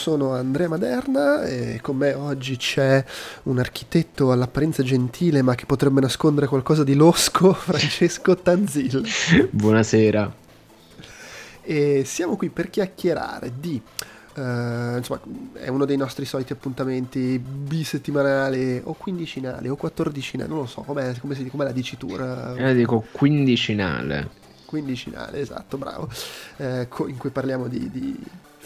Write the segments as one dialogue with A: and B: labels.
A: Sono Andrea Maderna e con me oggi c'è un architetto all'apparenza gentile ma che potrebbe nascondere qualcosa di losco, Francesco Tanzil.
B: Buonasera.
A: E siamo qui per chiacchierare di... Uh, insomma, è uno dei nostri soliti appuntamenti bisettimanali o quindicinali o quattordicinali, non lo so, com'è, come si, com'è la dicitura?
B: Io dico quindicinale.
A: Quindicinale, esatto, bravo. Eh, in cui parliamo di, di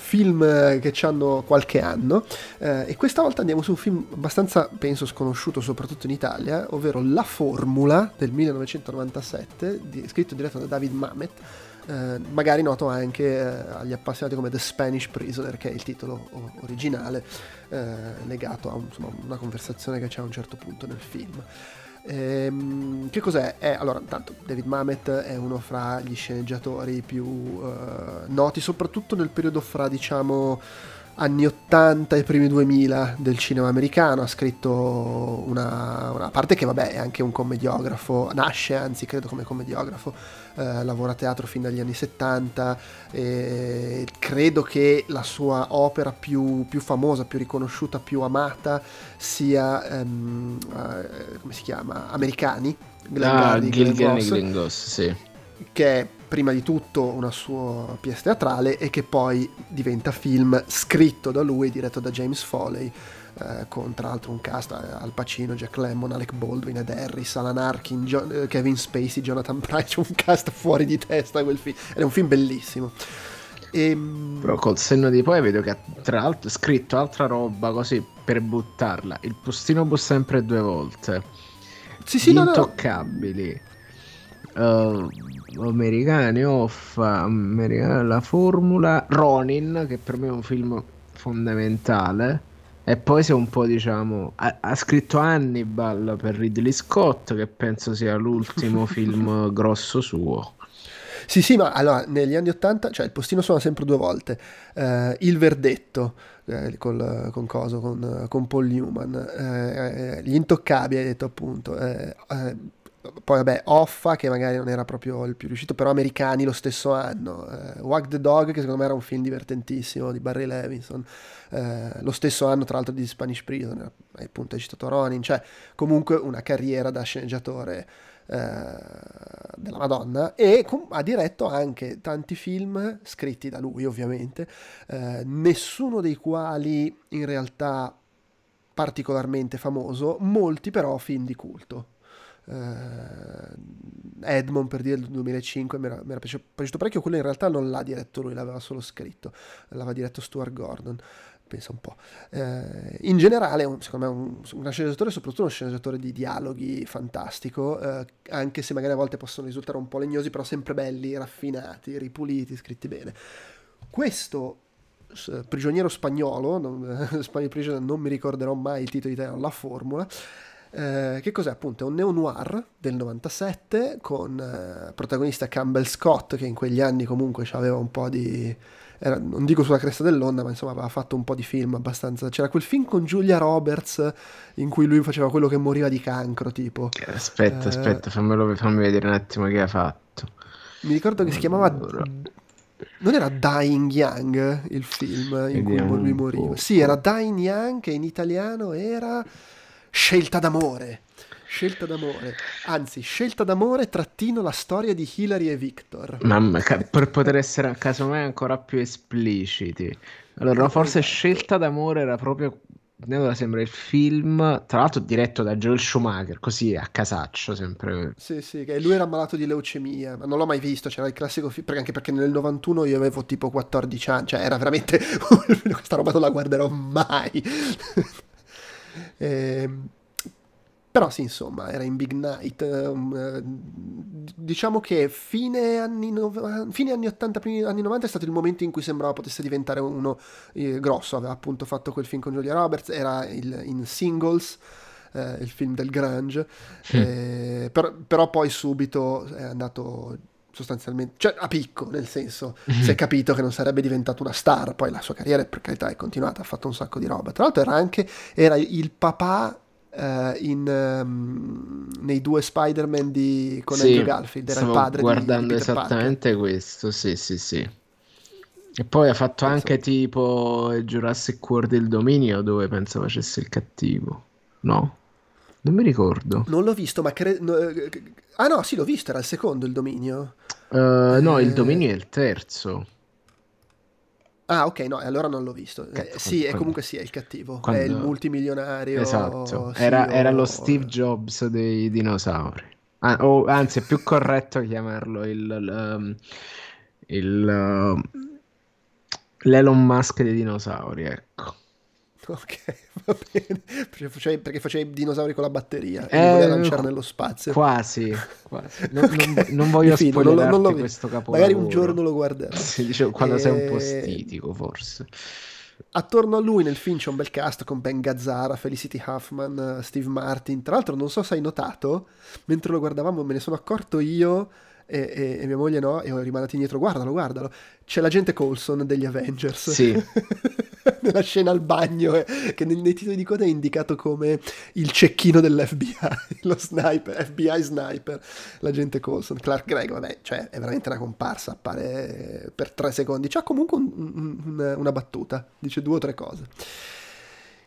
A: film che hanno qualche anno. Eh, e questa volta andiamo su un film abbastanza penso sconosciuto soprattutto in Italia ovvero La Formula del 1997 di, scritto e diretto da David Mamet eh, magari noto anche eh, agli appassionati come The Spanish Prisoner che è il titolo originale eh, legato a un, insomma, una conversazione che c'è a un certo punto nel film Ehm, che cos'è? È, allora, intanto David Mamet è uno fra gli sceneggiatori più uh, noti, soprattutto nel periodo fra, diciamo, anni 80 e primi 2000 del cinema americano, ha scritto una, una, parte che vabbè è anche un commediografo, nasce anzi credo come commediografo, eh, lavora a teatro fin dagli anni 70 e credo che la sua opera più, più famosa, più riconosciuta, più amata sia, ehm, eh, come si chiama, Americani,
B: Glengarry, ah, Gilgan Glengos, sì.
A: che è prima di tutto una sua pièce teatrale e che poi diventa film scritto da lui, diretto da James Foley, eh, con tra l'altro un cast eh, Al Pacino, Jack Lemmon, Alec Baldwin, Ed Harris, Alan Arkin, John, eh, Kevin Spacey, Jonathan Price, un cast fuori di testa quel film, ed è un film bellissimo.
B: E... Ehm, Però col senno di poi vedo che ha tra l'altro scritto altra roba così per buttarla. Il postino bussa sempre due volte.
A: Sì, sì,
B: Intoccabili. No, no uh, americani off americana, la formula Ronin che per me è un film fondamentale e poi c'è un po' diciamo ha, ha, scritto Hannibal per Ridley Scott che penso sia l'ultimo film grosso suo.
A: Sì sì ma allora negli anni 80 cioè il postino suona sempre due volte. Uh, il verdetto eh, col, con Coso, con, con Paul Newman, eh, eh, gli intoccabili, hai detto appunto, eh, eh poi vabbè, Offa che magari non era proprio il più riuscito, però americani lo stesso anno, eh, Wag the Dog che secondo me era un film divertentissimo di Barry Levinson, eh, lo stesso anno tra l'altro di Spanish Prison, appunto hai citato Ronin, cioè comunque una carriera da sceneggiatore eh, della Madonna e ha diretto anche tanti film scritti da lui ovviamente, eh, nessuno dei quali in realtà particolarmente famoso, molti però film di culto uh, Edmond per dire del 2005 mi era, mi era piaciuto, parecchio. Quello in realtà non l'ha diretto lui l'aveva solo scritto. L'aveva diretto Stuart Gordon pensa un po' eh, in generale secondo me un, un sceneggiatore soprattutto uno sceneggiatore di dialoghi fantastico eh, anche se magari a volte possono risultare un po' legnosi però sempre belli, raffinati, ripuliti scritti bene. Questo prigioniero spagnolo non, non mi ricorderò mai il titolo italiano La Formula eh, che cos'è appunto? È un neo-noir del 97 con eh, protagonista Campbell Scott che in quegli anni comunque aveva un po' di, era, non dico sulla cresta dell'onda, ma insomma aveva fatto un po' di film abbastanza. C'era quel film con Giulia Roberts in cui lui faceva quello che moriva di cancro, tipo.
B: Aspetta, eh, aspetta, fammelo, fammi vedere un attimo che ha fatto.
A: Mi ricordo che si chiamava... Non era Dying Young il film in Vediamo cui lui moriva? Sì, era Dying Young che in italiano era Scelta d'amore. Scelta d'amore, anzi, scelta d'amore trattino la storia di Hilary e Victor.
B: Mamma, per poter essere casomai ancora più espliciti. Allora, forse scelta d'amore era proprio allora sembra il film, tra l'altro diretto da Joel Schumacher, così a casaccio sempre.
A: Sì, sì, che lui era malato di leucemia, ma non l'ho mai visto, c'era il classico film, anche perché nel 91 io avevo tipo 14 anni, cioè era veramente, questa roba non la guarderò mai. E ehm, però sì, insomma, era in Big Night. Um, diciamo che fine anni, no- fine anni 80, primi anni 90 è stato il momento in cui sembrava potesse diventare uno eh, grosso. Aveva appunto fatto quel film con Julia Roberts, era il, in Singles. Eh, il film del Grange, mm. eh, però, però poi subito è andato sostanzialmente, cioè a picco, nel senso, mm-hmm. si è capito che non sarebbe diventato una star, poi la sua carriera per carità è continuata, ha fatto un sacco di roba. Tra l'altro era anche, era il papà Uh, in, um, nei due Spider-Man di, con sì, Andrew Garfield era il padre
B: guardando
A: di,
B: di esattamente Parker. questo sì sì sì e poi ha fatto penso. anche tipo Jurassic World il dominio dove penso facesse il cattivo no? non mi ricordo
A: non l'ho visto ma credo eh, ah no sì l'ho visto era il secondo il dominio
B: uh, no il eh, dominio è il terzo
A: Ah, ok, no, allora non l'ho visto. Eh, sì, quando, comunque sì, è il cattivo. Quando... È il multimilionario.
B: Esatto, era, era, lo Steve Jobs dei dinosauri. Ah, o, anzi, è più corretto chiamarlo il, il, il, um, l'Elon Musk dei dinosauri, ecco.
A: Ok, va bene. Perché facevi, perché facevi dinosauri con la batteria e eh, li lanciare nello spazio.
B: Quasi, quasi. Non, okay. non, non voglio Fino, non, non lo, questo capolavoro.
A: Magari un giorno lo guarderò.
B: Sì, dicevo, quando e... sei un po' eh, stitico, forse.
A: Attorno a lui nel film c'è un bel cast con Ben Gazzara, Felicity Huffman, Steve Martin. Tra l'altro non so se hai notato, mentre lo guardavamo me ne sono accorto io e, e, mia moglie no, e ho rimandato indietro, guardalo, guardalo. C'è l'agente Colson degli Avengers.
B: Sì.
A: Nella scena al bagno, eh, che nei, nei, titoli di coda è indicato come il cecchino dell'FBI, lo sniper, FBI sniper, l'agente Colson. Clark Gregg, vabbè, cioè è veramente una comparsa, appare per tre secondi. C'ha comunque un, un, una battuta, dice due o tre cose.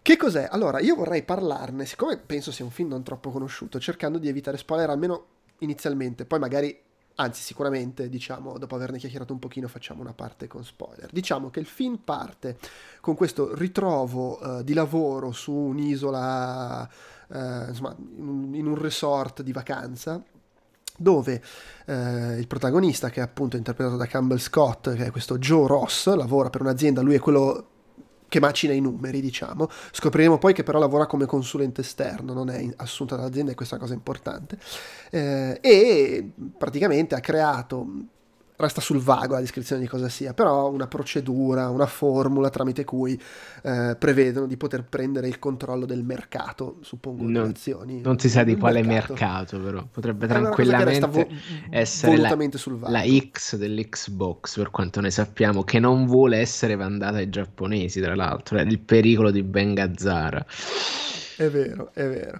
A: Che cos'è? Allora, io vorrei parlarne, siccome penso sia un film non troppo conosciuto, cercando di evitare spoiler almeno inizialmente, poi magari anzi sicuramente diciamo dopo averne chiacchierato un pochino facciamo una parte con spoiler. Diciamo che il film parte con questo ritrovo uh, di lavoro su un'isola uh, insomma in, in, un resort di vacanza dove uh, il protagonista che è appunto interpretato da Campbell Scott che è questo Joe Ross lavora per un'azienda lui è quello che macina i numeri, diciamo. Scopriremo poi che però lavora come consulente esterno, non è assunta dall'azienda e questa è cosa importante. Eh, e praticamente ha creato resta sul vago la descrizione di cosa sia, però una procedura, una formula tramite cui eh, prevedono di poter prendere il controllo del mercato, suppongo,
B: non, azioni. Non si sa di quale mercato. mercato. però potrebbe tranquillamente vo- essere la, la, X dell'Xbox, per quanto ne sappiamo, che non vuole essere mandata ai giapponesi, tra l'altro, è il pericolo di Ben Gazzara.
A: È vero, è vero.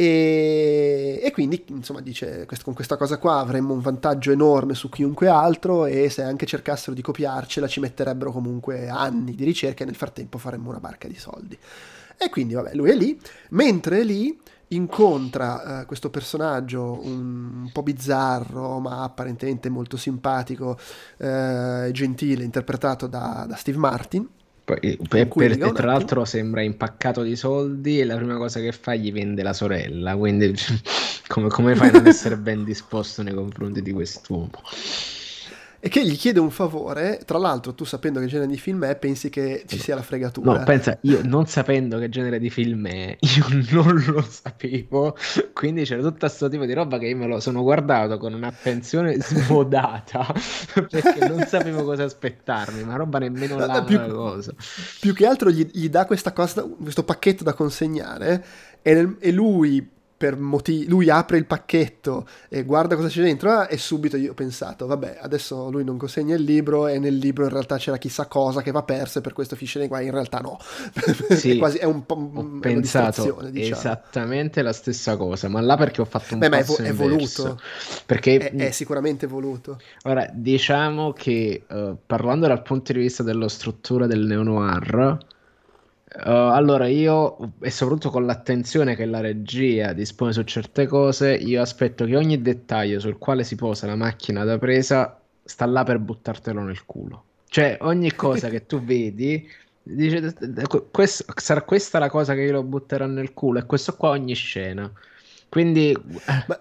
A: E, e, quindi, insomma, dice, con questa cosa qua avremmo un vantaggio enorme su chiunque altro e se anche cercassero di copiarcela ci metterebbero comunque anni di ricerca e nel frattempo faremmo una barca di soldi. E quindi, vabbè, lui è lì, mentre è lì incontra uh, questo personaggio un, un, po' bizzarro ma apparentemente molto simpatico e uh, gentile interpretato da, da Steve Martin
B: poi, per, per, tra l'altro sembra impaccato di soldi e la prima cosa che fa gli vende la sorella, quindi come, come fai a non essere ben disposto nei confronti di quest'uomo?
A: E che gli chiede un favore, tra l'altro tu sapendo che genere di film è pensi che ci sia la fregatura.
B: No, pensa, io non sapendo che genere di film è, io non lo sapevo, quindi c'era tutto questo tipo di roba che io me lo sono guardato con un'attenzione smodata, perché non sapevo cosa aspettarmi, ma roba nemmeno la più, cosa.
A: Più che altro gli, gli dà questa cosa, questo pacchetto da consegnare e, e lui per motivi, lui apre il pacchetto e guarda cosa c'è dentro ah, e subito io ho pensato, vabbè, adesso lui non consegna il libro e nel libro in realtà c'era chissà cosa che va persa e per questo finisce nei guai, in realtà no.
B: Sì,
A: è, quasi, è un po'
B: ho pensato diciamo. esattamente la stessa cosa, ma là perché ho fatto un Beh, ma è, vo- è voluto. Perché
A: è, è, sicuramente voluto.
B: Ora, diciamo che uh, parlando dal punto di vista della struttura del neo-noir Uh, allora, io, e soprattutto con l'attenzione che la regia dispone su certe cose, io aspetto che ogni dettaglio sul quale si posa la macchina da presa sta là per buttartelo nel culo. Cioè, ogni cosa che tu vedi, dice, questo, sarà questa la cosa che io lo butterò nel culo, e questo qua ogni scena. Quindi...
A: Ma,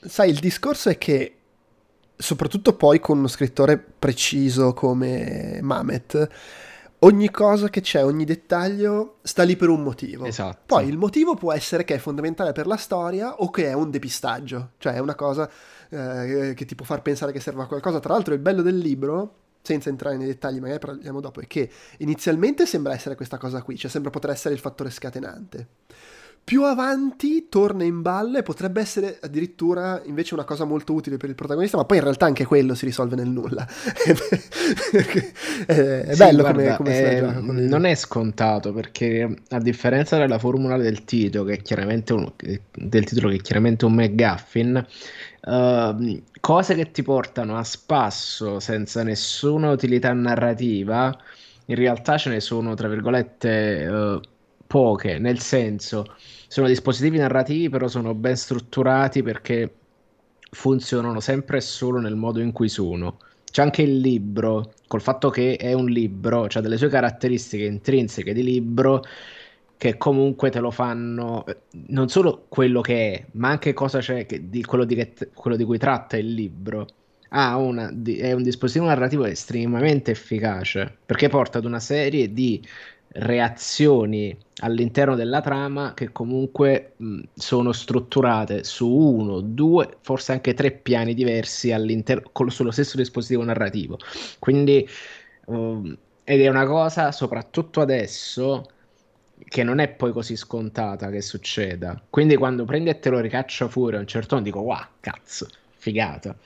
A: sai, il discorso è che, soprattutto poi con uno scrittore preciso come Mamet, ogni cosa che c'è, ogni dettaglio sta lì per un motivo.
B: Esatto.
A: Poi il motivo può essere che è fondamentale per la storia o che è un depistaggio, cioè è una cosa eh, che ti può far pensare che serva a qualcosa. Tra l'altro il bello del libro, senza entrare nei dettagli, magari parliamo dopo, è che inizialmente sembra essere questa cosa qui, cioè sembra poter essere il fattore scatenante più avanti torna in balle, potrebbe essere addirittura invece una cosa molto utile per il protagonista, ma poi in realtà anche quello si risolve nel nulla. è, sì, bello guarda, come, come
B: è, Non è scontato perché a differenza della formula del titolo, che è chiaramente un, del titolo che è chiaramente un McGuffin, uh, cose che ti portano a spasso senza nessuna utilità narrativa, in realtà ce ne sono, tra virgolette... Uh, poche, nel senso sono dispositivi narrativi però sono ben strutturati perché funzionano sempre e solo nel modo in cui sono. C'è anche il libro, col fatto che è un libro, cioè delle sue caratteristiche intrinseche di libro che comunque te lo fanno non solo quello che è, ma anche cosa c'è che, di, quello, di quello, di cui tratta il libro. Ah, una, di, è un dispositivo narrativo estremamente efficace perché porta ad una serie di reazioni all'interno della trama che comunque mh, sono strutturate su uno, due, forse anche tre piani diversi all'interno sullo stesso dispositivo narrativo. Quindi um, ed è una cosa soprattutto adesso che non è poi così scontata che succeda. Quindi quando prendi e te lo ricaccia fuori a un certo punto dico wow, cazzo, figata.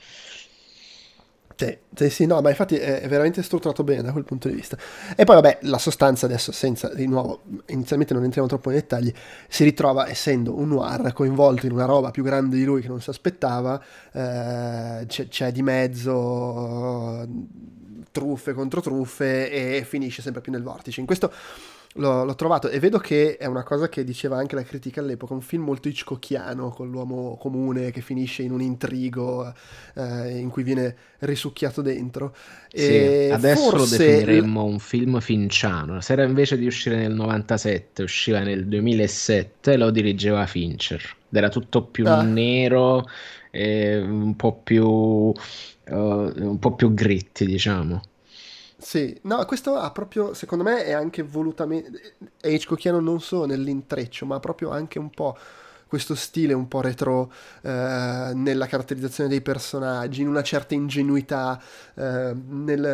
A: Sì, sì, sì, no, ma infatti è veramente strutturato bene da quel punto di vista. E poi, vabbè, la sostanza adesso, senza, di nuovo, inizialmente non entriamo troppo nei dettagli, si ritrova, essendo un noir, coinvolto in una roba più grande di lui che non si aspettava, eh, c'è, c'è, di mezzo truffe contro truffe e finisce sempre più nel vortice. In questo L'ho, l'ho, trovato e vedo che è una cosa che diceva anche la critica all'epoca, un film molto Hitchcockiano con l'uomo comune che finisce in un intrigo eh, in cui viene risucchiato dentro.
B: E adesso forse... lo definiremmo un film finciano. Se era invece di uscire nel 97, usciva nel 2007, lo dirigeva Fincher. Ed era tutto più ah. nero, un po' più... Uh, un po' più gritti, diciamo.
A: Sì, no, questo ha proprio, secondo me è anche volutamente, è Hitchcockiano non solo nell'intreccio, ma proprio anche un po' questo stile un po' retro eh, nella caratterizzazione dei personaggi, in una certa ingenuità, eh, nel,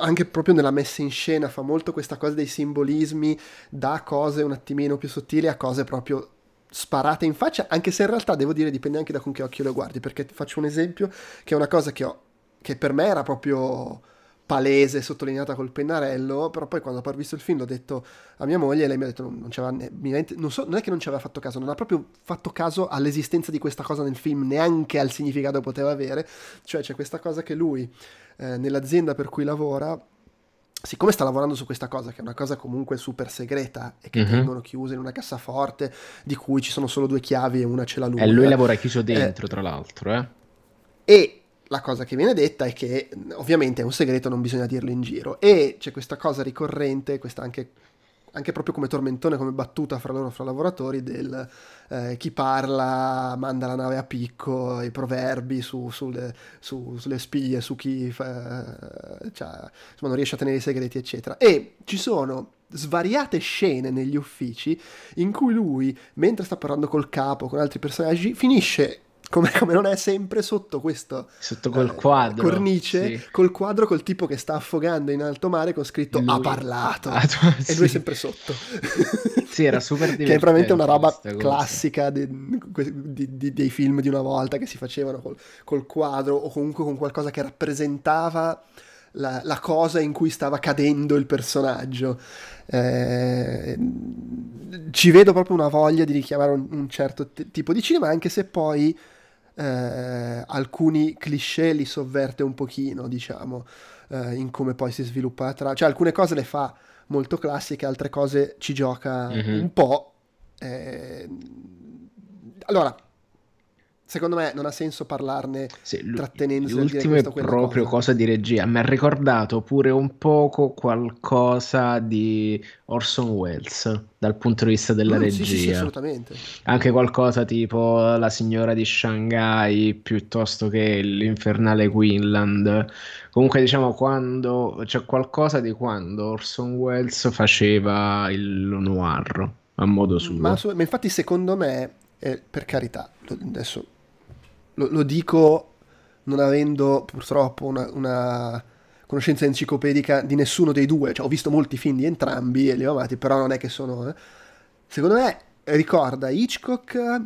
A: anche proprio nella messa in scena, fa molto questa cosa dei simbolismi da cose un attimino più sottili a cose proprio sparate in faccia, anche se in realtà devo dire dipende anche da con che occhio lo guardi, perché faccio un esempio che è una cosa che ho, che per me era proprio palese, sottolineata col pennarello, però poi quando ho visto il film l'ho detto a mia moglie e lei mi ha detto non, non, non, so, non è che non ci aveva fatto caso, non ha proprio fatto caso all'esistenza di questa cosa nel film, neanche al significato che poteva avere, cioè c'è questa cosa che lui eh, nell'azienda per cui lavora siccome sta lavorando su questa cosa, che è una cosa comunque super segreta e che uh-huh. tengono chiusa in una cassaforte di cui ci sono solo due chiavi e una ce l'ha lui.
B: E lui lavora chiuso dentro, eh, tra l'altro, eh.
A: E la cosa che viene detta è che ovviamente è un segreto, non bisogna dirlo in giro. E c'è questa cosa ricorrente, questa anche, anche proprio come tormentone, come battuta fra loro, fra lavoratori, del eh, chi parla manda la nave a picco, i proverbi su, sulle, su, sulle spie, su chi fa, cioè, insomma, non riesce a tenere i segreti, eccetera. E ci sono svariate scene negli uffici in cui lui, mentre sta parlando col capo, con altri personaggi, finisce come, come, non è sempre sotto questo
B: sotto quel eh, quadro
A: cornice sì. col quadro col tipo che sta affogando in alto mare con scritto lui... ha parlato ah, sì. e lui è sempre sotto
B: sì era super divertente
A: che è veramente una roba classica di, di, di, dei film di una volta che si facevano col, col quadro o comunque con qualcosa che rappresentava la, la, cosa in cui stava cadendo il personaggio. Eh, ci vedo proprio una voglia di richiamare un, un certo t- tipo di cinema, anche se poi eh, alcuni cliché li sovverte un pochino, diciamo, eh, in come poi si sviluppa la trama. Cioè alcune cose le fa molto classiche, altre cose ci gioca mm-hmm. un po'. Eh, allora, secondo me non ha senso parlarne sì, trattenendosi
B: l'ultimo è proprio cosa. cosa. di regia mi ha ricordato pure un poco qualcosa di Orson Welles dal punto di vista della mm, regia sì, sì,
A: assolutamente
B: anche qualcosa tipo La signora di Shanghai piuttosto che l'Infernale Quinland comunque diciamo quando c'è cioè qualcosa di quando Orson Welles faceva il noir a modo suo
A: ma, ma infatti secondo me eh, per carità adesso lo, lo dico non avendo purtroppo una, una, conoscenza enciclopedica di nessuno dei due, cioè ho visto molti film di entrambi e li ho amati, però non è che sono... Eh. Secondo me ricorda Hitchcock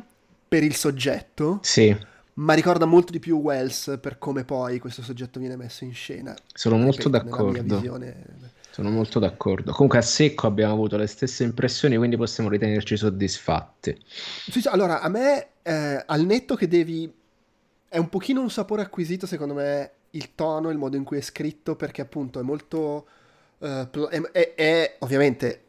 A: per il soggetto,
B: sì.
A: ma ricorda molto di più Wells per come poi questo soggetto viene messo in scena.
B: Sono molto d'accordo. Sono molto d'accordo. Comunque a secco abbiamo avuto le stesse impressioni, quindi possiamo ritenerci soddisfatti.
A: Sì, allora, a me, eh, al netto che devi è un pochino un sapore acquisito, secondo me, il tono, il modo in cui è scritto, perché appunto è molto... Uh, è, è, è, ovviamente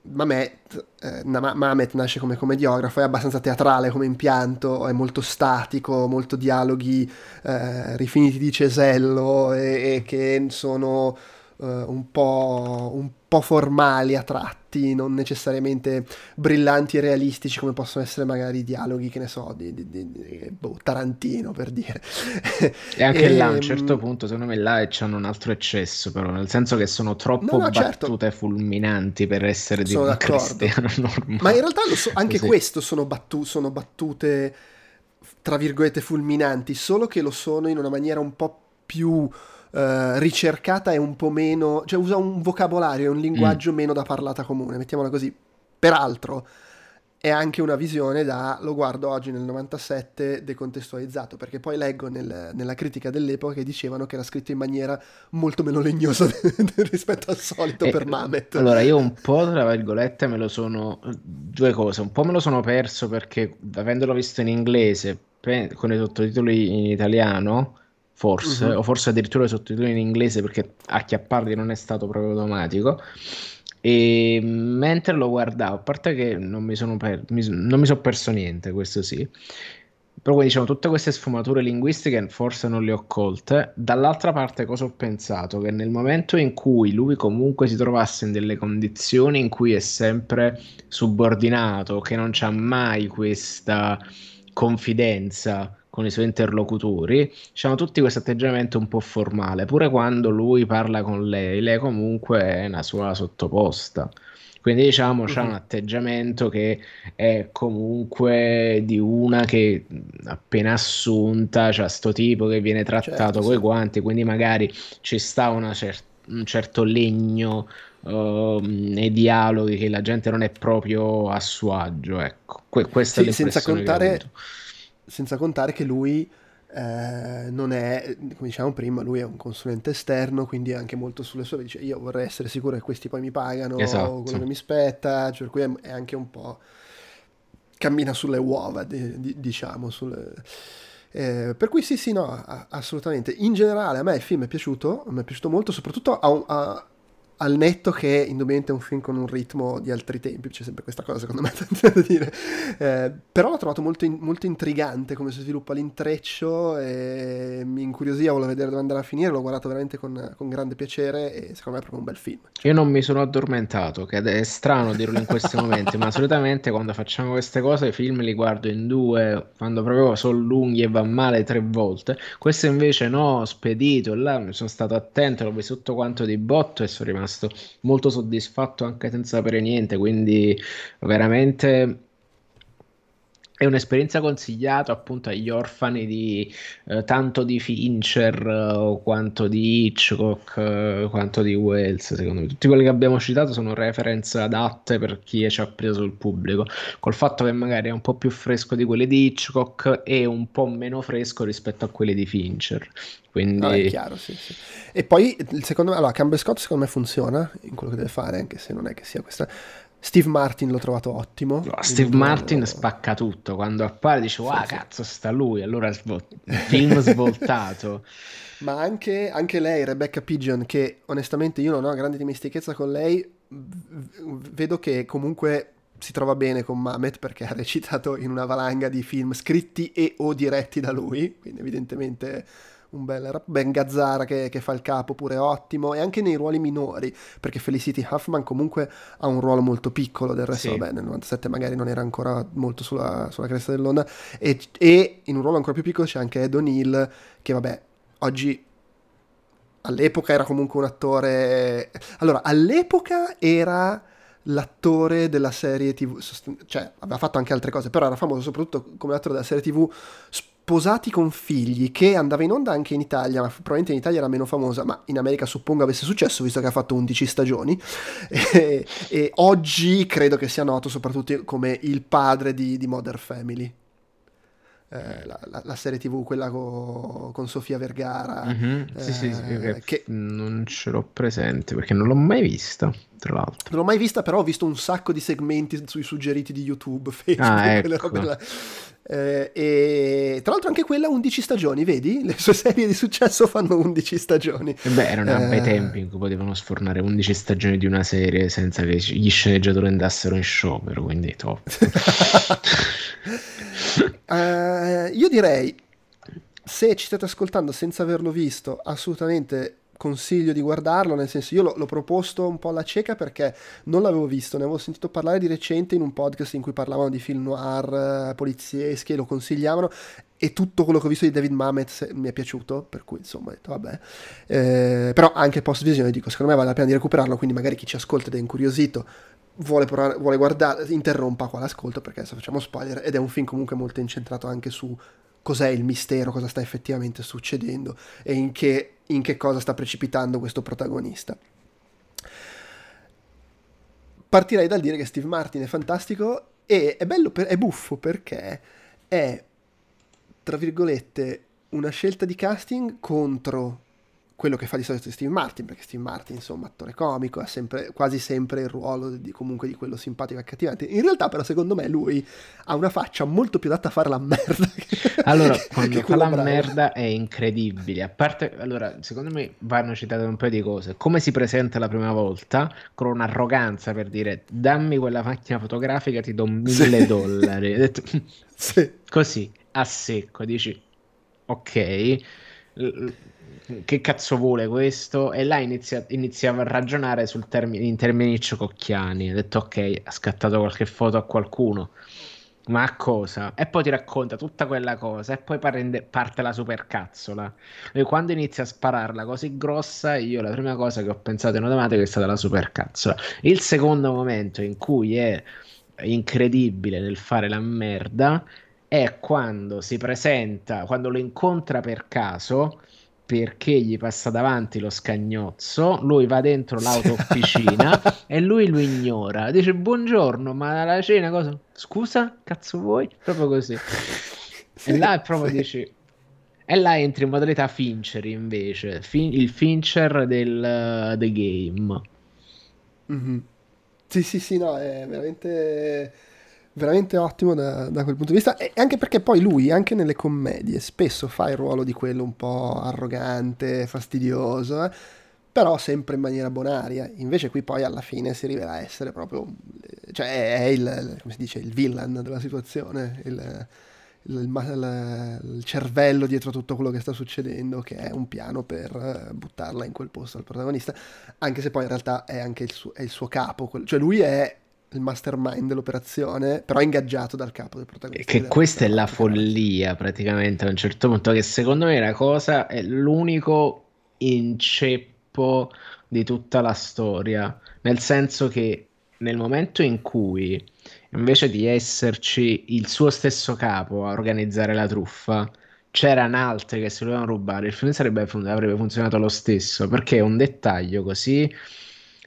A: Mamet, eh, Mamet nasce come commediografo, è abbastanza teatrale come impianto, è molto statico, molto dialoghi eh, rifiniti di cesello e, e che sono uh, un, po', un po' formali a tratti, non necessariamente brillanti e realistici come possono essere magari i dialoghi, che ne so, di, di, di, boh, Tarantino per dire.
B: E anche e, là a un ehm, certo punto, secondo me là c'hanno un altro eccesso, però, nel senso che sono troppo no, no, certo. battute certo. fulminanti per essere di sono un cristiano normale.
A: Ma in realtà so, anche Così. questo sono, battu- sono battute tra virgolette fulminanti, solo che lo sono in una maniera un po' più eh, ricercata e un po' meno, cioè usa un vocabolario e un linguaggio mm. meno da parlata comune, mettiamola così. Peraltro è anche una visione da, lo guardo oggi nel 97, decontestualizzato, perché poi leggo nel, nella critica dell'epoca che dicevano che era scritto in maniera molto meno legnosa rispetto al solito e, per Mamet.
B: Allora io un po' tra virgolette me lo sono, due cose, un po' me lo sono perso perché avendolo visto in inglese con i sottotitoli in italiano forse, uh-huh. o forse addirittura i sottotitoli in inglese perché acchiapparli non è stato proprio automatico. E mentre lo guardavo, a parte che non mi sono, per, mi, non mi sono perso niente, questo sì. Però diciamo, tutte queste sfumature linguistiche forse non le ho colte. Dall'altra parte cosa ho pensato? Che nel momento in cui lui comunque si trovasse in delle condizioni in cui è sempre subordinato, che non c'ha mai questa confidenza con i suoi interlocutori, diciamo tutti questo atteggiamento un po' formale, pure quando lui parla con lei, lei comunque è una sua sottoposta. Quindi diciamo c'è un atteggiamento che è comunque di una che appena assunta, cioè sto tipo che viene trattato certo, coi sì. guanti, quindi magari ci sta cer- un certo legno uh, nei dialoghi che la gente non è proprio a suo agio, ecco. Que- questa sì, è
A: senza contare senza contare che lui eh, non è, come diciamo prima, lui è un consulente esterno, quindi è anche molto sulle sue, dice io vorrei essere sicuro che questi poi mi pagano esatto. quello che mi spetta, cioè cui è, anche un po' cammina sulle uova, di, di, diciamo, sulle... Eh, per cui sì, sì, no, assolutamente. In generale a me il film è piaciuto, mi è piaciuto molto, soprattutto a, a, al netto che indubbiamente è un film con un ritmo di altri tempi, c'è sempre questa cosa secondo me da dire, eh, però l'ho trovato molto, molto, intrigante come si sviluppa l'intreccio e mi incuriosiva, volevo vedere dove andare a finire, l'ho guardato veramente con, con, grande piacere e secondo me è proprio un bel film.
B: Io non mi sono addormentato, che è strano dirlo in questi momenti, ma solitamente quando facciamo queste cose i film li guardo in due, quando proprio sono lunghi e va male tre volte, questo invece no, spedito, là mi sono stato attento, l'ho visto tutto quanto di botto e sono rimasto rimasto molto soddisfatto anche senza sapere niente, quindi veramente è un'esperienza consigliata appunto agli orfani di eh, tanto di Fincher eh, quanto di Hitchcock eh, quanto di Wells secondo me. Tutti quelli che abbiamo citato sono reference adatte per chi ci ha preso il pubblico col fatto che magari è un po' più fresco di quelli di Hitchcock e un po' meno fresco rispetto a quelli di Fincher quindi
A: no, è chiaro sì, sì. e poi secondo me allora Campbell Scott secondo me funziona in quello che deve fare anche se non è che sia questa Steve Martin l'ho trovato ottimo.
B: No, Steve Martin trovato... spacca tutto. Quando appare dice, wow, sì, cazzo, sta lui. Allora svol... film svoltato.
A: Ma anche, anche, lei, Rebecca Pigeon, che onestamente io non ho grande dimestichezza con lei, vedo che comunque si trova bene con Mamet perché ha recitato in una valanga di film scritti e o diretti da lui, quindi evidentemente un bel Ben Gazzara che, che, fa il capo pure ottimo e anche nei ruoli minori perché Felicity Huffman comunque ha un ruolo molto piccolo del resto sì. vabbè nel 97 magari non era ancora molto sulla, sulla cresta dell'onda e, e, in un ruolo ancora più piccolo c'è anche Ed O'Neill che vabbè oggi all'epoca era comunque un attore allora all'epoca era l'attore della serie tv cioè aveva fatto anche altre cose però era famoso soprattutto come attore della serie tv Sposati con figli, che andava in onda anche in Italia, ma probabilmente in Italia era meno famosa, ma in America suppongo avesse successo, visto che ha fatto 11 stagioni. E, e oggi credo che sia noto soprattutto come il padre di, di Modern Family. Eh, la, la, la, serie tv, quella co, con Sofia Vergara.
B: Mm-hmm. Eh, sì, sì, sì, che non ce l'ho presente perché non l'ho mai vista. Tra l'altro,
A: non l'ho mai vista, però ho visto un sacco di segmenti sui suggeriti di YouTube, Facebook,
B: ah, ecco.
A: eh, e tra l'altro anche quella 11 stagioni, vedi? Le sue serie di successo fanno 11 stagioni.
B: E beh, erano eh... bei tempi in cui potevano sfornare 11 stagioni di una serie senza che gli sceneggiatori andassero in sciopero, quindi top.
A: uh, io direi, se ci state ascoltando senza averlo visto, assolutamente consiglio di guardarlo, nel senso io l'ho, l'ho, proposto un po' alla cieca perché non l'avevo visto, ne avevo sentito parlare di recente in un podcast in cui parlavano di film noir, eh, polizieschi e lo consigliavano e tutto quello che ho visto di David Mamet mi è piaciuto, per cui insomma ho detto vabbè, eh, però anche post visione dico secondo me vale la pena di recuperarlo, quindi magari chi ci ascolta ed è incuriosito vuole, provare, vuole guardare, interrompa qua l'ascolto perché adesso facciamo spoiler ed è un film comunque molto incentrato anche su cos'è il mistero, cosa sta effettivamente succedendo e in che, in che cosa sta precipitando questo protagonista. Partirei dal dire che Steve Martin è fantastico e è bello, per, è buffo perché è, tra virgolette, una scelta di casting contro quello che fa di solito Steve Martin, perché Steve Martin, insomma, attore comico, ha sempre, quasi sempre il ruolo di, comunque di quello simpatico e accattivante. In realtà, però, secondo me, lui ha una faccia molto più adatta a fare la merda.
B: allora, quando fa la bravo. merda è incredibile. A parte, allora, secondo me vanno citate un paio di cose. Come si presenta la prima volta, con un'arroganza per dire dammi quella macchina fotografica, ti do mille sì. dollari. Sì. Così, a secco, dici, ok che cazzo vuole questo? E là inizia, iniziava a ragionare termine, in termini ciococchiani. Ha detto ok, ha scattato qualche foto a qualcuno. Ma a cosa? E poi ti racconta tutta quella cosa e poi parte, parte la supercazzola. E quando inizia a spararla così grossa, io la prima cosa che ho pensato in automatico è stata la supercazzola. Il secondo momento in cui è incredibile nel fare la merda è quando si presenta, quando lo incontra per caso perché gli passa davanti lo scagnozzo, lui va dentro l'autofficina e lui lo ignora. Dice buongiorno, ma la cena cosa? Scusa, cazzo vuoi? Proprio così. Sì, e là è proprio sì. dici... E là entri in modalità Fincher invece, fin- il Fincher del uh, The Game.
A: Mm-hmm. Sì, sì, sì, no, è veramente veramente ottimo da, da, quel punto di vista e anche perché poi lui anche nelle commedie spesso fa il ruolo di quello un po' arrogante, fastidioso, eh? però sempre in maniera bonaria. Invece qui poi alla fine si rivela essere proprio, cioè è il, come si dice, il villain della situazione, il, il, il, il, cervello dietro tutto quello che sta succedendo, che è un piano per eh, buttarla in quel posto al protagonista, anche se poi in realtà è anche il suo, è il suo capo, cioè lui è il mastermind dell'operazione, però ingaggiato dal capo del protagonista.
B: Che questa è la follia praticamente a un certo punto, che secondo me la cosa è l'unico inceppo di tutta la storia, nel senso che nel momento in cui invece di esserci il suo stesso capo a organizzare la truffa, c'erano altri che si volevano rubare, il film sarebbe, avrebbe funzionato lo stesso, perché è un dettaglio così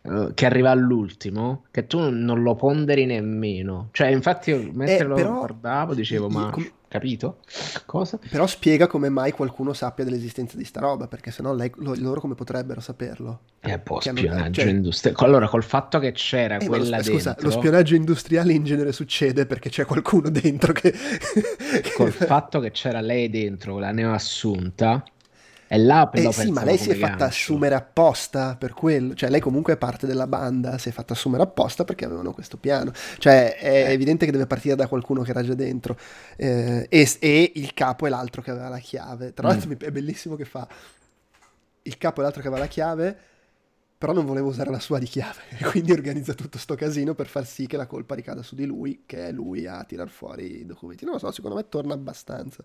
B: uh, che arriva all'ultimo che tu non lo ponderi nemmeno. Cioè, infatti, io mentre eh, lo però, guardavo dicevo, ma... Com- capito? Cosa?
A: Però spiega come mai qualcuno sappia dell'esistenza di sta roba, perché sennò lei, lo, loro come potrebbero saperlo?
B: Eh, boh, spionaggio cioè... industriale. Allora, col fatto che c'era eh, quella lo, scusa,
A: dentro... lo spionaggio industriale in genere succede perché c'è qualcuno dentro che...
B: col fatto che c'era lei dentro, la neoassunta, è là
A: eh sì, ma lei si è fatta gancio. assumere apposta per quello. Cioè, lei comunque è parte della banda, si è fatta assumere apposta perché avevano questo piano. Cioè, è eh. evidente che deve partire da qualcuno che era già dentro. Eh, e, e, il capo è l'altro che aveva la chiave. Tra l'altro mm. è bellissimo che fa il capo è l'altro che aveva la chiave, però non voleva usare la sua di chiave. Quindi organizza tutto sto casino per far sì che la colpa ricada su di lui, che è lui a tirar fuori i documenti. Non lo so, secondo me torna abbastanza.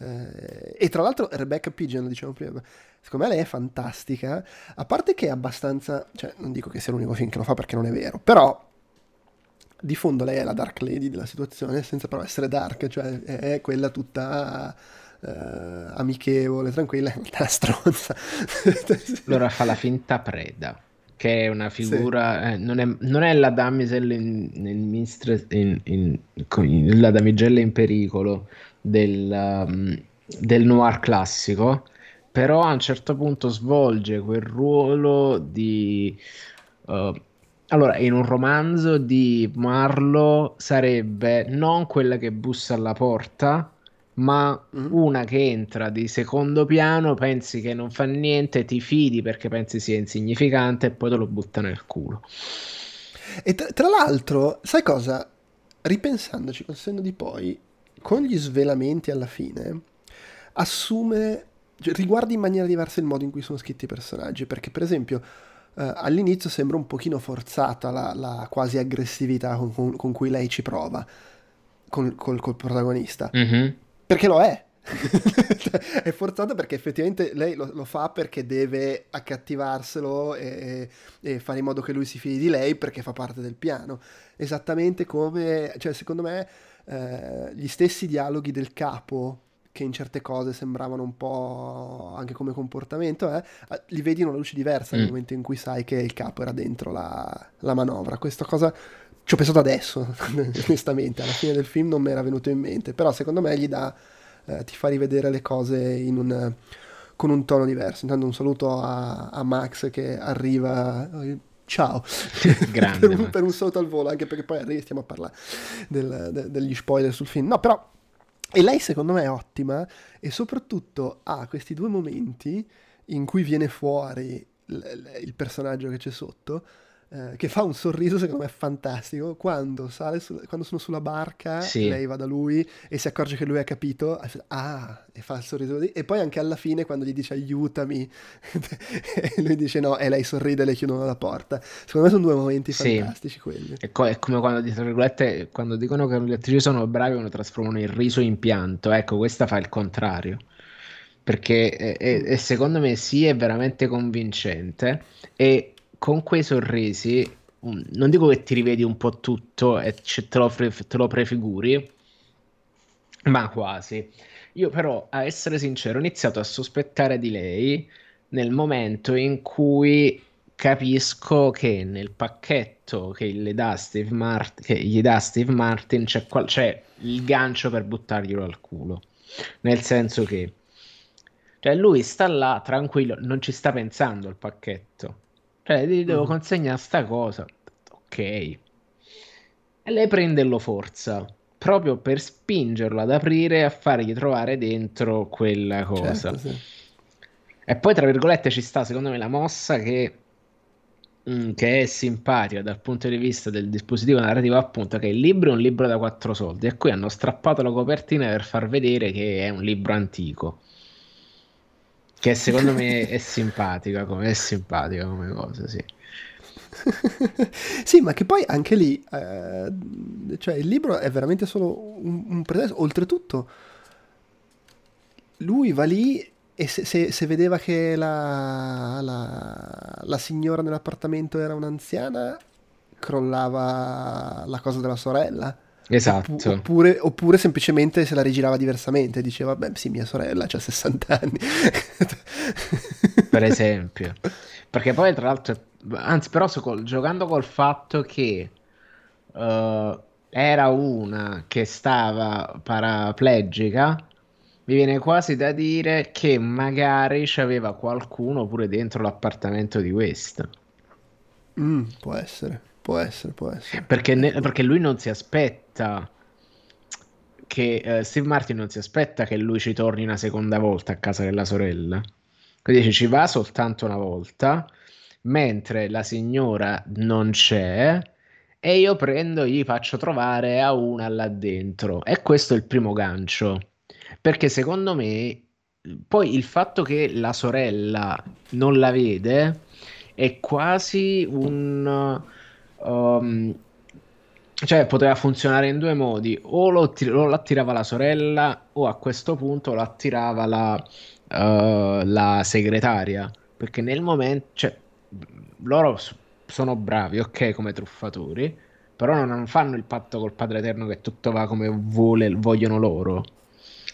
A: Eh, e tra l'altro Rebecca Pigeon, lo diciamo prima, secondo me lei è fantastica, a parte che è abbastanza, cioè non dico che sia l'unico film che lo fa perché non è vero, però di fondo lei è la dark lady della situazione senza però essere dark, cioè è quella tutta uh, amichevole, tranquilla, una stronza.
B: allora fa la finta preda che è una figura, sì. eh, non, è, non, è, la damigella in, in, in, in, la damigella in pericolo, del, um, del noir classico, però a un certo punto svolge quel ruolo di... Uh, allora, in un romanzo di Marlowe sarebbe non quella che bussa alla porta, ma mm. una che entra di secondo piano, pensi che non fa niente, ti fidi perché pensi sia insignificante e poi te lo butta nel culo.
A: E tra, tra l'altro, sai cosa? Ripensandoci col senno di poi, con gli svelamenti alla fine, assume, cioè, riguarda in maniera diversa il modo in cui sono scritti i personaggi, perché per esempio eh, all'inizio sembra un pochino forzata la, la quasi aggressività con, con, con, cui lei ci prova col, col, col protagonista, mm-hmm. perché lo è. è forzata perché effettivamente lei lo, lo, fa perché deve accattivarselo e, e, fare in modo che lui si fidi di lei perché fa parte del piano. Esattamente come, cioè secondo me eh, gli stessi dialoghi del capo che in certe cose sembravano un po' anche come comportamento, eh, li vedi in una luce diversa mm. nel momento in cui sai che il capo era dentro la, la manovra. Questa cosa ci ho pensato adesso, onestamente, alla fine del film non mi era venuto in mente, però secondo me gli dà, eh, ti fa rivedere le cose un, con un tono diverso. Intanto un saluto a, a Max che arriva ciao.
B: Grande,
A: per, un, per, un salto al volo anche perché poi stiamo a parlare del, de, degli spoiler sul film. No però e lei secondo me è ottima e soprattutto ha questi due momenti in cui viene fuori il, il personaggio che c'è sotto eh, che fa un sorriso secondo me fantastico. Quando, sale su, quando sono sulla barca sì. lei va da lui e si accorge che lui ha capito ah e fa il sorriso lì. E poi anche alla fine quando gli dice aiutami e lui dice no e lei sorride e le chiudono la porta. Secondo me sono due momenti sì. fantastici quelli.
B: È, co- è come quando, quando dicono che le attrici sono bravi quando trasformano il riso in pianto. Ecco questa fa il contrario. Perché è, è, è, secondo me sì è veramente convincente. E con quei sorrisi, non dico che ti rivedi un po' tutto e te lo, te lo prefiguri, ma quasi. Io però, a essere sincero, ho iniziato a sospettare di lei nel momento in cui capisco che nel pacchetto che Mart- che gli dà Steve Martin c'è, qual- c'è, il gancio per buttarglielo al culo. Nel senso che cioè lui sta là tranquillo, non ci sta pensando al pacchetto. Cioè, gli devo mm. consegnare sta cosa. Ok. E lei prenderlo forza proprio per spingerlo ad aprire e a fargli trovare dentro quella cosa. Certo, sì. E poi, tra virgolette, ci sta secondo me la mossa che, mm, che, è simpatica dal punto di vista del dispositivo narrativo, appunto, che il libro è un libro da quattro soldi e qui hanno strappato la copertina per far vedere che è un libro antico. Che secondo me è simpatica come, è simpatica come cosa, sì.
A: sì, ma che poi anche lì, eh, cioè il libro è veramente solo un, un pretesto. Oltretutto, lui va lì e se, se, se vedeva che la, la, la, signora nell'appartamento era un'anziana, crollava la cosa della sorella.
B: Esatto.
A: Oppure, oppure, semplicemente se la rigirava diversamente, diceva, beh sì, mia sorella ha 60 anni.
B: per esempio. Perché poi tra l'altro, anzi però so, giocando col fatto che uh, era una che stava paraplegica, mi viene quasi da dire che magari c'aveva qualcuno pure dentro l'appartamento di questa.
A: Mm, può essere, può essere, può essere.
B: Perché, ne- perché lui non si aspetta che uh, Steve Martin non si aspetta che lui ci torni una seconda volta a casa della sorella. Quindi dice ci va soltanto una volta, mentre la signora non c'è e io prendo e gli faccio trovare a una là dentro. E questo è il primo gancio. Perché secondo me, poi il fatto che la sorella non la vede è quasi un... Um, cioè poteva funzionare in due modi, o lo, lo attirava la sorella o a questo punto lo attirava la, uh, la segretaria, perché nel momento, cioè, loro sono bravi, ok, come truffatori, però non fanno il patto col Padre Eterno che tutto va come vuole, vogliono loro.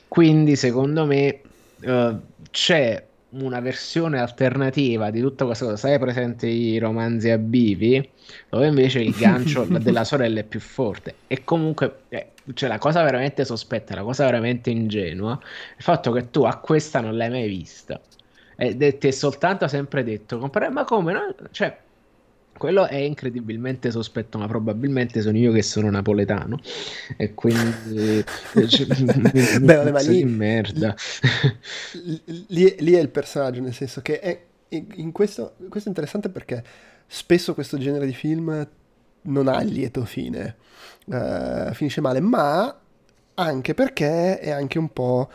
B: Quindi, secondo me, uh, c'è una versione alternativa di tutta questa cosa. Sai presente i romanzi a bivi? Dove invece il gancio della sorella è più forte. E comunque, eh, cioè, la cosa veramente sospetta, la cosa veramente ingenua, il fatto che tu a questa non l'hai mai vista. E ti è soltanto sempre detto, ma come? No? Cioè, quello è incredibilmente sospetto, ma probabilmente sono io che sono napoletano e quindi cioè,
A: Beh, ma lì, merda. Lì, lì, è il personaggio, nel senso che è, in questo, questo è interessante perché spesso questo genere di film non ha il lieto fine, uh, finisce male, ma anche perché è anche un po'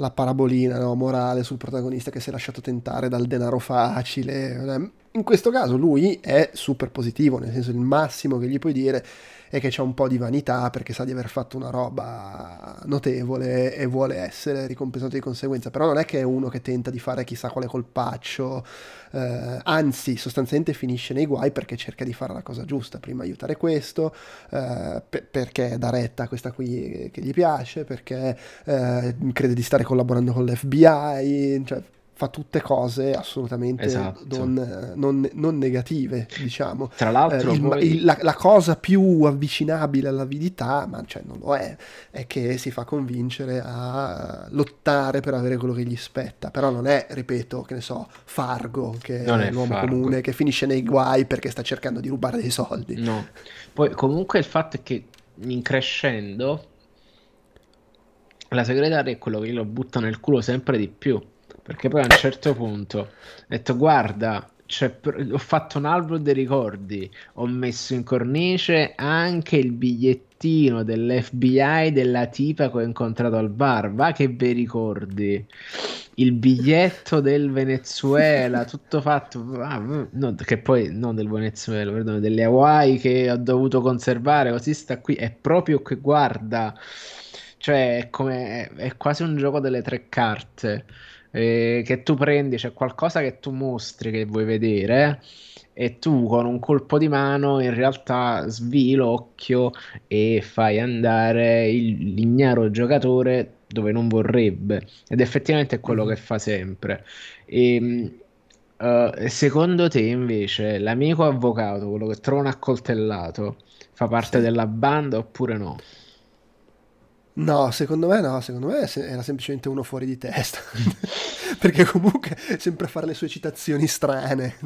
A: la parabolina no, morale sul protagonista che si è lasciato tentare dal denaro facile. In questo caso lui è super positivo, nel senso il massimo che gli puoi dire è che c'è un po' di vanità perché sa di aver fatto una roba notevole e vuole essere ricompensato di conseguenza, però non è che è uno che tenta di fare chissà quale colpaccio, eh, anzi sostanzialmente finisce nei guai perché cerca di fare la cosa giusta, prima aiutare questo, eh, pe- perché dà retta a questa qui che gli piace, perché eh, crede di stare collaborando con l'FBI, cioè fa tutte cose assolutamente esatto. non, non, non, negative, diciamo.
B: Tra l'altro,
A: eh, il,
B: poi...
A: il, la, la, cosa più avvicinabile all'avidità, ma cioè non lo è, è che si fa convincere a lottare per avere quello che gli spetta. Però non è, ripeto, che ne so, Fargo, che non è l'uomo Fargo. comune che finisce nei guai perché sta cercando di rubare dei soldi.
B: No. Poi comunque il fatto è che in crescendo la segretaria è quello che lo butta nel culo sempre di più perché poi a un certo punto ho detto guarda, ho fatto un albero dei ricordi, ho messo in cornice anche il bigliettino dell'FBI della tipa che ho incontrato al bar, va che bei ricordi. Il biglietto del Venezuela, tutto fatto, ah, no, che poi non del Venezuela, perdono, delle Hawaii che ho dovuto conservare, così sta qui, è proprio che guarda, cioè è, come, è quasi un gioco delle tre carte eh, che tu prendi, c'è qualcosa che tu mostri che vuoi vedere e tu con un colpo di mano in realtà svii l'occhio e fai andare il, l'ignaro giocatore dove non vorrebbe ed effettivamente è quello mm. che fa sempre e, uh, secondo te invece l'amico avvocato quello che trova un accoltellato fa parte della banda oppure no?
A: No, secondo me no, secondo me era semplicemente uno fuori di testa, perché comunque sempre fare le sue citazioni strane,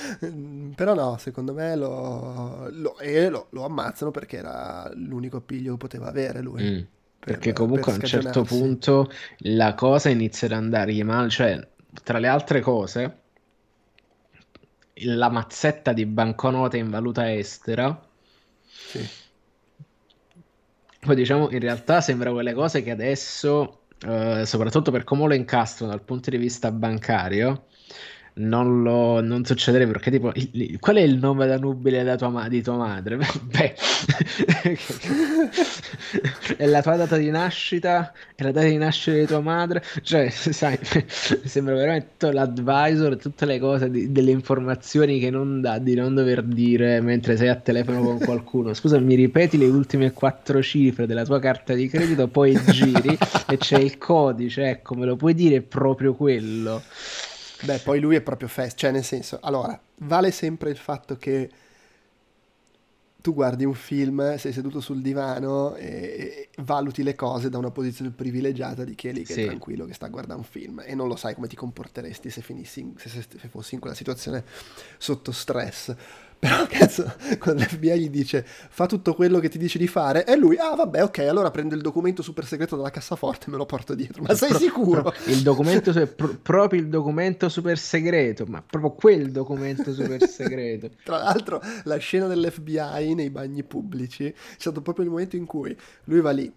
A: però no, secondo me lo, lo, lo, lo, ammazzano perché era l'unico appiglio che poteva avere lui. Mm,
B: per, perché comunque per a un certo punto la cosa inizia ad andargli male, cioè tra le altre cose la mazzetta di banconote in valuta estera. Sì poi diciamo, in realtà sembra quelle cose che adesso, eh, soprattutto per come lo incastrano dal punto di vista bancario, non, lo, non succederebbe perché tipo il, il, qual è il nome da nubile da tua, di tua madre? Beh, è la tua data di nascita è la data di nascita di tua madre. Cioè sai sembra veramente l'advisor tutte le cose di, delle informazioni che non dà di non dover dire mentre sei a telefono con qualcuno. Scusa mi ripeti le ultime quattro cifre della tua carta di credito poi giri e c'è il codice ecco me lo puoi dire proprio quello.
A: Beh, poi lui è proprio fest, cioè nel senso, allora, vale sempre il fatto che tu guardi un film, sei seduto sul divano e, valuti le cose da una posizione privilegiata di chi è lì che sì. è tranquillo che sta a guardare un film e non lo sai come ti comporteresti se, finissi, se, se, se fossi in quella situazione sotto stress. Però cazzo, quando l'FBI gli dice fa tutto quello che ti dice di fare, e lui, ah vabbè, ok, allora prendo il documento super segreto dalla cassaforte e me lo porto dietro. Ma sei pro, sicuro? Pro,
B: il documento, pro, proprio il documento super segreto, ma proprio quel documento super segreto.
A: Tra l'altro, la scena dell'FBI nei bagni pubblici è stato proprio il momento in cui lui va lì,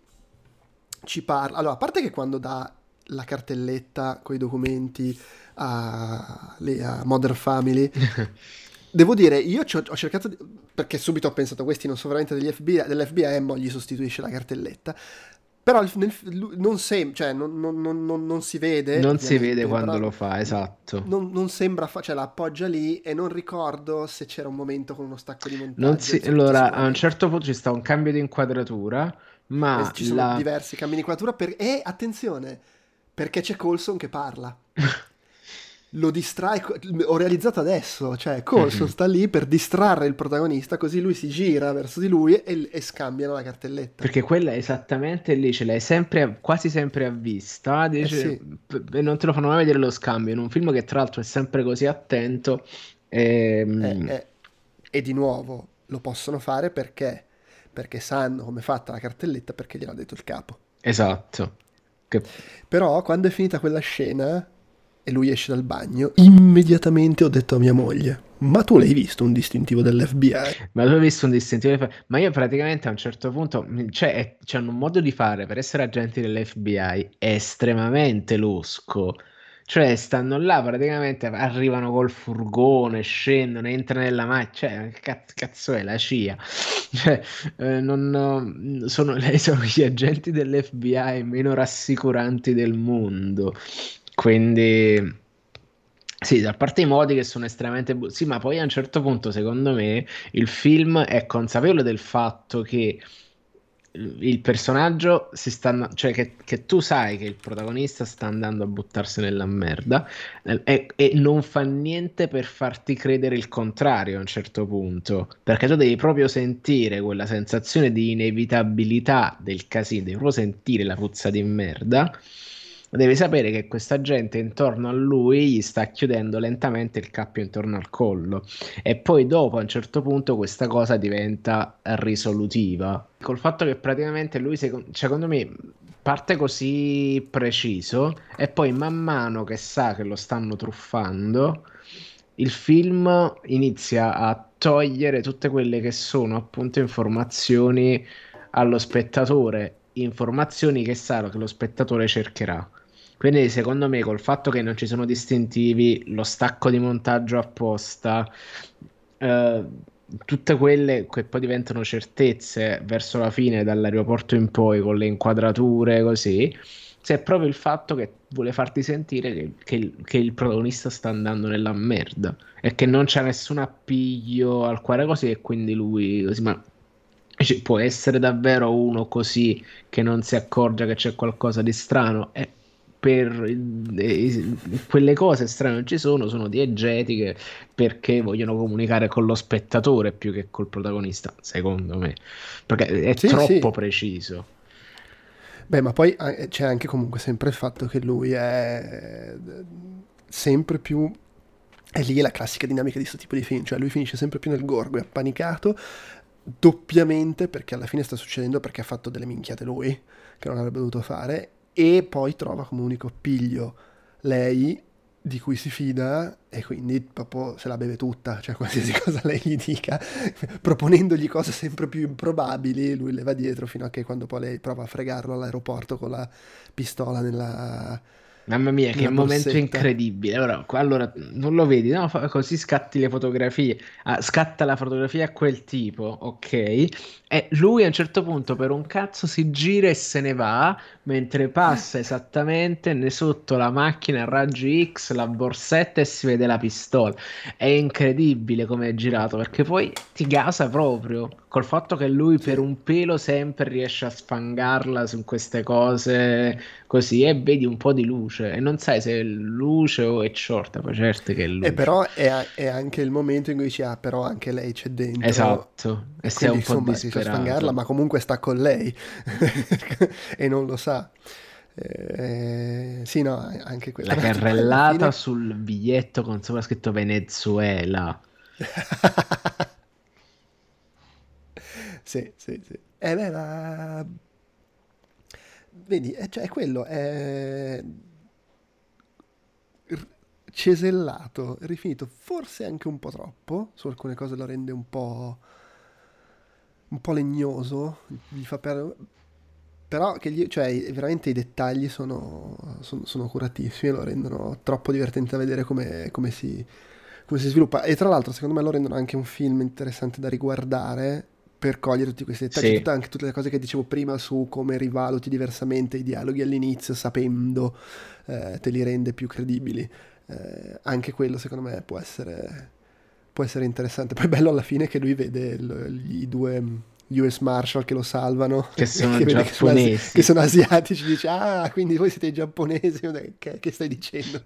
A: ci parla. Allora, a parte che quando dà la cartelletta con i documenti a, a Modern Family Devo dire, io ho cercato, di, perché subito ho pensato, questi non sono veramente degli FBI, dell'FBI e mo gli sostituisce la cartelletta. Però nel, non, sem- cioè, non, non, non, si vede.
B: Non si vede quando lo fa, esatto.
A: Non, sembra, fa- cioè la appoggia lì e non ricordo se c'era un momento con uno stacco di montaggio.
B: Si, allora, a un certo punto ci sta un cambio di inquadratura, ma...
A: ci sono la... diversi cambi di inquadratura per... e attenzione, perché c'è Colson che parla. lo distrae, ho realizzato adesso, cioè Colson mm-hmm. sta lì per distrarre il protagonista così lui si gira verso di lui e, e scambiano la cartelletta.
B: Perché quella è esattamente lì, ce l'hai sempre, quasi sempre a vista, dice, eh sì. p- non te lo fanno mai vedere lo scambio in un film che tra l'altro è sempre così attento.
A: E, ehm, eh, eh, e di nuovo lo possono fare perché? Perché sanno come è fatta la cartelletta perché gliel'ha detto il capo.
B: Esatto.
A: Che... Però quando è finita quella scena e lui esce dal bagno, immediatamente ho detto a mia moglie, ma tu l'hai visto un distintivo dell'FBI?
B: Ma tu hai visto un distintivo dell'FBI? Ma io praticamente a un certo punto, cioè, c'hanno un modo di fare per essere agenti dell'FBI estremamente losco. Cioè, stanno là praticamente, arrivano col furgone, scendono, entrano nella macchina. Cioè, cazzo è la CIA? Cioè, eh, non, sono, sono gli agenti dell'FBI meno rassicuranti del mondo. Quindi sì, da parte i modi che sono estremamente... Bu- sì, ma poi a un certo punto, secondo me, il film è consapevole del fatto che il personaggio si sta... cioè che, che tu sai che il protagonista sta andando a buttarsi nella merda e, e, non fa niente per farti credere il contrario a un certo punto, perché tu devi proprio sentire quella sensazione di inevitabilità del casino, devi proprio sentire la puzza di merda devi sapere che questa gente intorno a lui gli sta chiudendo lentamente il cappio intorno al collo. E poi dopo a un certo punto questa cosa diventa risolutiva. Col fatto che praticamente lui secondo me parte così preciso e poi man mano che sa che lo stanno truffando il film inizia a togliere tutte quelle che sono appunto informazioni allo spettatore. Informazioni che sa che lo spettatore cercherà quindi secondo me col fatto che non ci sono distintivi, lo stacco di montaggio apposta, eh, tutte quelle che poi diventano certezze verso la fine, dall'aeroporto in poi, con le inquadrature così, c'è proprio il fatto che vuole farti sentire che, che, che, il, protagonista sta andando nella merda e che non c'è nessun appiglio al cuore così e quindi lui così, ma può essere davvero uno così che non si accorge che c'è qualcosa di strano? E per eh, quelle cose strane non ci sono, sono diegetiche perché vogliono comunicare con lo spettatore più che col protagonista, secondo me, perché è sì, troppo sì. preciso.
A: Beh, ma poi c'è anche comunque sempre il fatto che lui è sempre più è lì la classica dinamica di questo tipo di film, cioè lui finisce sempre più nel gorgo, è appanicato doppiamente perché alla fine sta succedendo perché ha fatto delle minchiate lui che non avrebbe dovuto fare e poi trova come unico piglio lei di cui si fida e quindi proprio se la beve tutta, cioè qualsiasi cosa lei gli dica, proponendogli cose sempre più improbabili, lui le va dietro fino a che quando poi lei prova a fregarlo all'aeroporto con la pistola nella,
B: Mamma mia, che momento borsetta. incredibile. Allora, allora, non lo vedi, no? Così scatti le fotografie. Ah, scatta la fotografia a quel tipo, ok? E lui a un certo punto per un cazzo si gira e se ne va, mentre passa esattamente ne sotto la macchina a raggi X, la borsetta e si vede la pistola. È incredibile come è girato, perché poi ti gasa proprio col fatto che lui per un pelo sempre riesce a sfangarla su queste cose così e vedi un po' di luce e non sai se è luce o è short, ma certo che è luce.
A: E però è, è, anche il momento in cui dici ah però anche lei c'è dentro.
B: Esatto, e sei un
A: insomma,
B: po' disperato. si fa sfangarla
A: ma comunque sta con lei e non lo sa. Eh, sì, no, anche quella.
B: La carrellata fine... sul biglietto con sopra scritto Venezuela.
A: sì, sì, sì. Eh beh, ma... Vedi, è, cioè, è quello, è cesellato, rifinito, forse anche un po' troppo, su alcune cose lo rende un po'... un po' legnoso, gli fa perdere... Però che gli, cioè, veramente i dettagli sono, sono, sono curatissimi e lo rendono troppo divertente da vedere come, come si come si sviluppa. E tra l'altro, secondo me, lo rendono anche un film interessante da riguardare per cogliere tutti questi dettagli, sì. anche tutte le cose che dicevo prima su come rivaluti diversamente i dialoghi all'inizio, sapendo, eh, te li rende più credibili. Eh, anche quello secondo me può essere, può essere interessante. Poi è bello alla fine che lui vede il, i due US Marshal che lo salvano,
B: che sono che giapponesi,
A: che sono, che sono, asiatici, dice ah quindi voi siete giapponesi, che, che stai dicendo?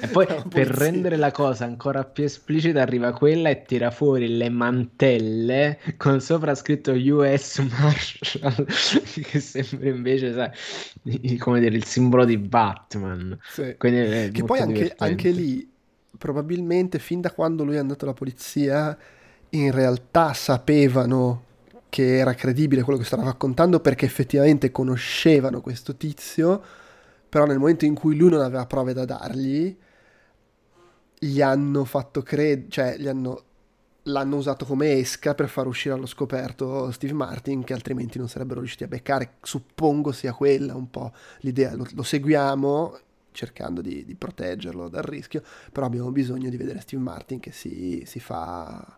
B: E poi per rendere la cosa ancora più esplicita arriva quella e tira fuori le mantelle con sopra scritto US Marshal, che sembra invece sai, come dire il simbolo di Batman.
A: Sì. che poi anche, anche lì probabilmente fin da quando lui è andato alla polizia in realtà sapevano che era credibile quello che stava raccontando perché effettivamente conoscevano questo tizio, però nel momento in cui lui non aveva prove da dargli, gli hanno fatto credere, cioè gli hanno, l'hanno usato come esca per far uscire allo scoperto Steve Martin che altrimenti non sarebbero riusciti a beccare. Suppongo sia quella un po' l'idea, lo, lo seguiamo cercando di, di, proteggerlo dal rischio, però abbiamo bisogno di vedere Steve Martin che si, si fa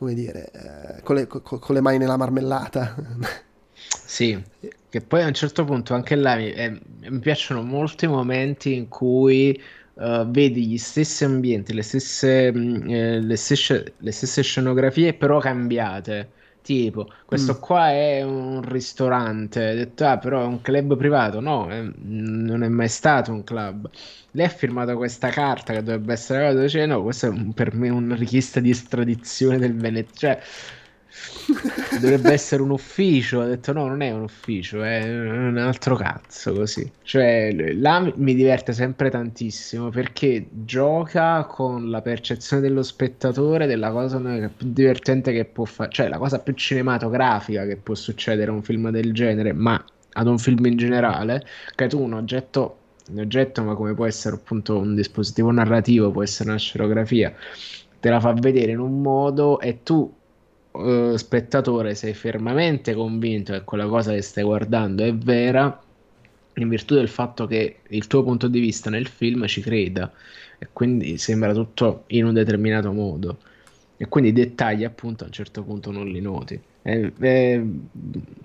A: come dire, eh, con, le, con, con, le, mani nella marmellata.
B: Sì, che poi a un certo punto anche là mi, eh, mi piacciono molti momenti in cui uh, vedi gli stessi ambienti, le stesse, mm, eh, le, stesse, le stesse scenografie però cambiate. Tipo, questo mm. qua è un ristorante, ho detto, ah, però è un club privato. No, eh, non è mai stato un club lei ha firmato questa carta che dovrebbe essere la dove dice no, questa è per me una richiesta di estradizione del Veneto. Cioè, dovrebbe essere un ufficio. Ha detto no, non è un ufficio, è un altro cazzo così. Cioè, là mi diverte sempre tantissimo perché gioca con la percezione dello spettatore della cosa più divertente che può fare, cioè la cosa più cinematografica che può succedere a un film del genere, ma ad un film in generale, che tu un oggetto un oggetto, ma come può essere appunto un dispositivo narrativo, può essere una scenografia, te la fa vedere in un modo e tu, eh, spettatore, sei fermamente convinto che quella cosa che stai guardando è vera in virtù del fatto che il tuo punto di vista nel film ci creda e quindi sembra tutto in un determinato modo e quindi i dettagli appunto a un certo punto non li noti. Eh, eh,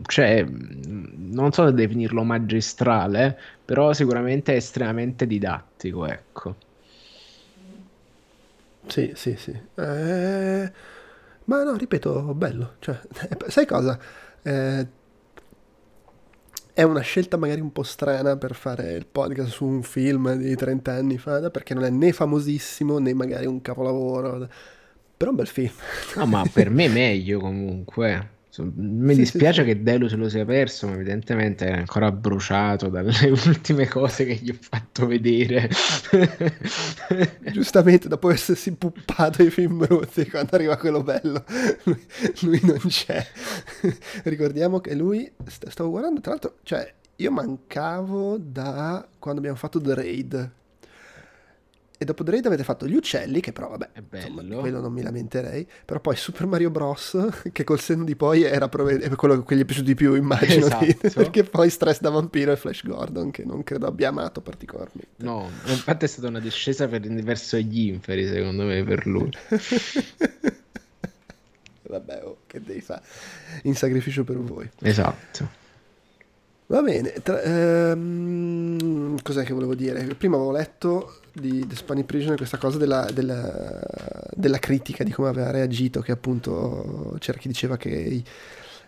B: cioè, non so se definirlo magistrale, però sicuramente è estremamente didattico, ecco.
A: Sì, sì, sì. Eh, ma no, ripeto, bello. Cioè, sai cosa? Eh, è una scelta magari un po' strana per fare il podcast su un film di 30 anni fa, perché non è né famosissimo né magari un capolavoro però un bel film.
B: No, ma per me è meglio comunque. Mi sì, dispiace sì, che Delu se lo sia perso, ma evidentemente è ancora bruciato dalle ultime cose che gli ho fatto vedere.
A: Giustamente, dopo essersi puppato i film brutti, quando arriva quello bello, lui, lui non c'è. Ricordiamo che lui, stavo guardando, tra l'altro, cioè, io mancavo da quando abbiamo fatto The Raid, e dopo The Raid avete fatto gli uccelli, che però vabbè, insomma, quello non mi lamenterei, però poi Super Mario Bros, che col senno di poi era prove- quello che gli è piaciuto di più, immagino, esatto. di, perché poi Stress da Vampiro e Flash Gordon, che non credo abbia amato particolarmente.
B: No, infatti è stata una discesa per, verso gli inferi, secondo me, per lui.
A: vabbè, oh, che devi fare? In sacrificio per voi.
B: Esatto.
A: Va bene, tra, ehm, cos'è che volevo dire? Prima avevo letto di The Spanish Prisoner questa cosa della, della, della, critica di come aveva reagito, che appunto c'era chi diceva che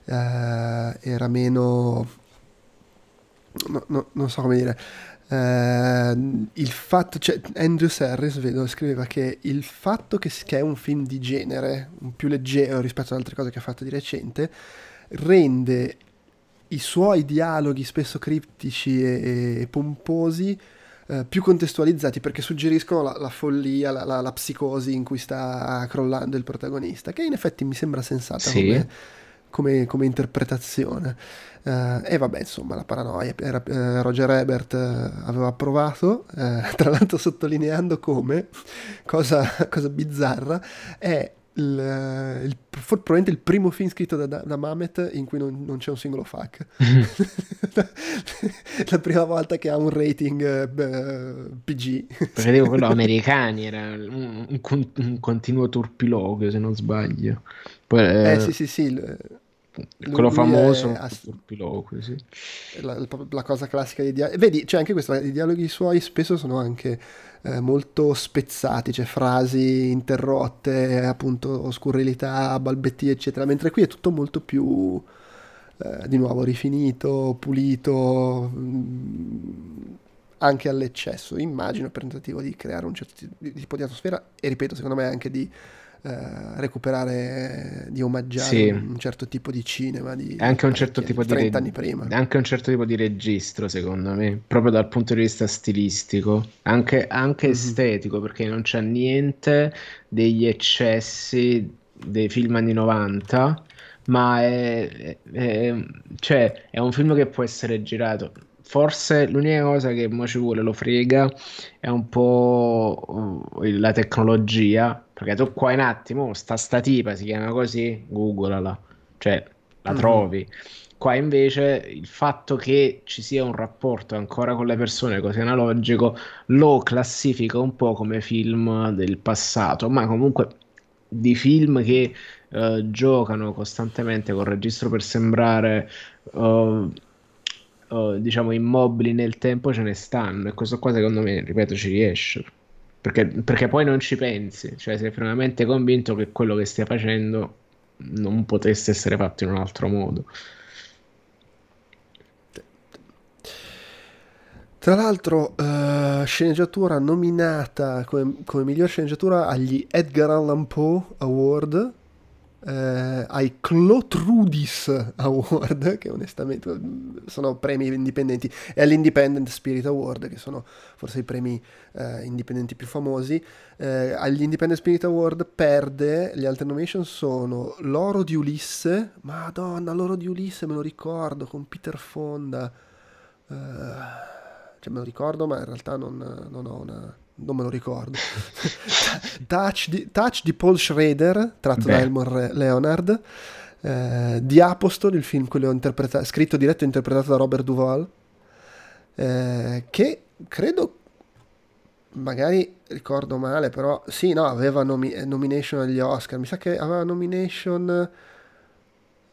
A: eh, era meno... No, no, non so come dire. Eh, il fatto, cioè, Andrew Serris vedo, scriveva che il fatto che, che è un film di genere, più leggero rispetto ad altre cose che ha fatto di recente, rende i suoi dialoghi spesso criptici e, e pomposi eh, più contestualizzati perché suggeriscono la, la follia, la, la, la, psicosi in cui sta crollando il protagonista, che in effetti mi sembra sensata sì. come, come, come, interpretazione. Uh, e vabbè, insomma, la paranoia. Era, uh, Roger Ebert uh, aveva approvato, tra l'altro sottolineando come, cosa, cosa bizzarra, è il, il, probabilmente il primo film scritto da, da, da Mamet in cui non, non, c'è un singolo fuck. la prima volta che ha un rating uh, PG.
B: Perché dico quello americani, era un, un, un, continuo turpiloquio se non sbaglio.
A: Poi, eh, eh sì sì sì. Il,
B: quello famoso ass- turpiloquio, sì.
A: La, la, la, cosa classica dei dialoghi. Vedi, c'è anche questo, i dialoghi suoi spesso sono anche eh, molto spezzati, cioè frasi interrotte, appunto scurrilità, balbettie, eccetera, mentre qui è tutto molto più, eh, di nuovo, rifinito, pulito, mh, mm, anche all'eccesso, immagino, per tentativo di creare un certo tipo di atmosfera e, ripeto, secondo me anche di eh, recuperare, di omaggiare sì. un certo tipo di cinema di
B: anche un certo tipo di
A: 30 anni prima.
B: Anche un certo tipo di registro, secondo me, proprio dal punto di vista stilistico, anche, anche mm-hmm. estetico, perché non c'è niente degli eccessi dei film anni 90 ma è, è, cioè, è un film che può essere girato forse l'unica cosa che mo ci vuole lo frega è un po' la tecnologia perché tu qua in attimo sta sta tipa si chiama così googolala cioè la mm-hmm. trovi qua invece il fatto che ci sia un rapporto ancora con le persone così analogico lo classifica un po' come film del passato ma comunque di film che uh, giocano costantemente col registro per sembrare uh, uh, diciamo immobili nel tempo ce ne stanno e questo qua secondo me, ripeto, ci riesce. Perché, perché poi non ci pensi, cioè sei fermamente convinto che quello che stia facendo non potesse essere fatto in un altro modo.
A: Tra l'altro, uh, sceneggiatura nominata come, come, miglior sceneggiatura agli Edgar Allan Poe Award eh, ai Clotrudis Award, che onestamente sono premi indipendenti, e all'Independent Spirit Award, che sono forse i premi eh, indipendenti più famosi. Eh, agli Independent Spirit Award perde, le altre nomination sono L'oro di Ulisse, madonna, l'oro di Ulisse me lo ricordo, con Peter Fonda. Eh, cioè me lo ricordo, ma in realtà non, non ho una non me lo ricordo. Touch, di, Touch, di, Paul Schrader, tratto Beh. da Elmore Leonard. Eh, di Apostol, il film quello scritto, diretto e interpretato da Robert Duval. Eh, che credo, magari ricordo male, però sì, no, aveva nomi- nomination agli Oscar. Mi sa che aveva nomination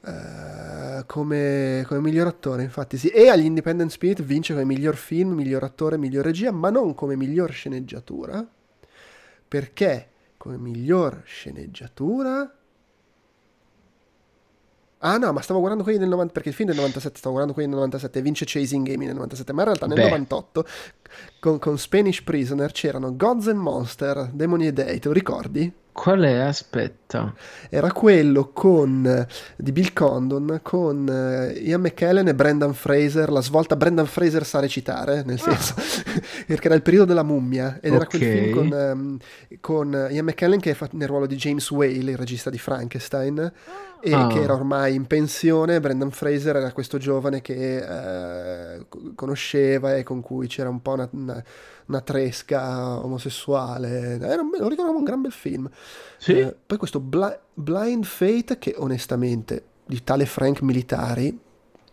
A: Uh, come, come, miglior attore, infatti sì. E agli Independent Spirit vince come miglior film, miglior attore, miglior regia, ma non come miglior sceneggiatura, perché come miglior sceneggiatura... Ah no, ma stavo guardando quelli del 90, perché il film del 97, stavo guardando quelli del 97 e vince Chasing Amy nel 97, ma in realtà nel Beh. 98 con, con Spanish Prisoner c'erano Gods and Monster, Demoni e Dei, te lo ricordi?
B: Qual è? Aspetta.
A: Era quello con, di Bill Condon con uh, Ian McKellen e Brendan Fraser. La svolta Brendan Fraser sa recitare, nel ah. senso, perché era il periodo della mummia. Ed okay. era quel film con, um, con Ian McKellen che fa nel ruolo di James Whale, il regista di Frankenstein, e ah. che era ormai in pensione. Brendan Fraser era questo giovane che uh, conosceva e con cui c'era un po' una, una una tresca omosessuale. Era un, lo ricordo un gran bel film.
B: Sì.
A: Eh, poi questo Bli- Blind Fate, che onestamente di tale Frank Militari,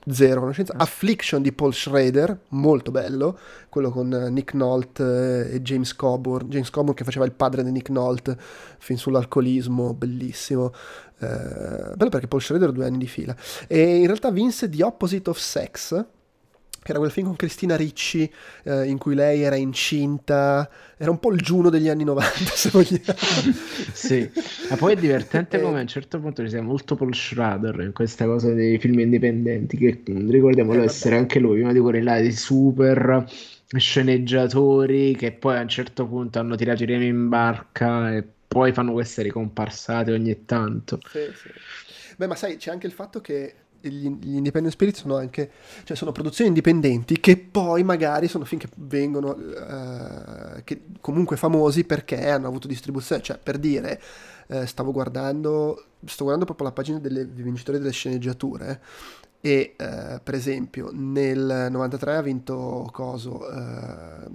A: zero conoscenza. Affliction di Paul Schrader, molto bello, quello con Nick Nolte eh, e James Coburn, James Coburn che faceva il padre di Nick Nolte, film sull'alcolismo, bellissimo. Eh, bello perché Paul Schrader due anni di fila. E in realtà vinse The Opposite of Sex, era quel film con Cristina Ricci eh, in cui lei era incinta, era un po' il Giuno degli anni 90 se vogliamo.
B: sì, ma poi è divertente
A: Eh.
B: come a un certo punto ci sia molto Paul Schrader in questa cosa dei film indipendenti, che mm, ricordiamolo
A: Eh,
B: essere anche lui, uno di quelli là di super sceneggiatori che poi a un certo punto hanno tirato i remi in barca e poi fanno queste ricomparsate ogni tanto.
A: Sì, sì. Beh, ma sai, c'è anche il fatto che gli, gli Independent Spirit sono anche, cioè sono produzioni indipendenti che poi magari sono film che vengono, eh, che comunque famosi perché hanno avuto distribuzione, cioè per dire, eh, stavo guardando, sto guardando proprio la pagina dei vincitori delle sceneggiature e eh, per esempio nel 93 ha vinto coso eh,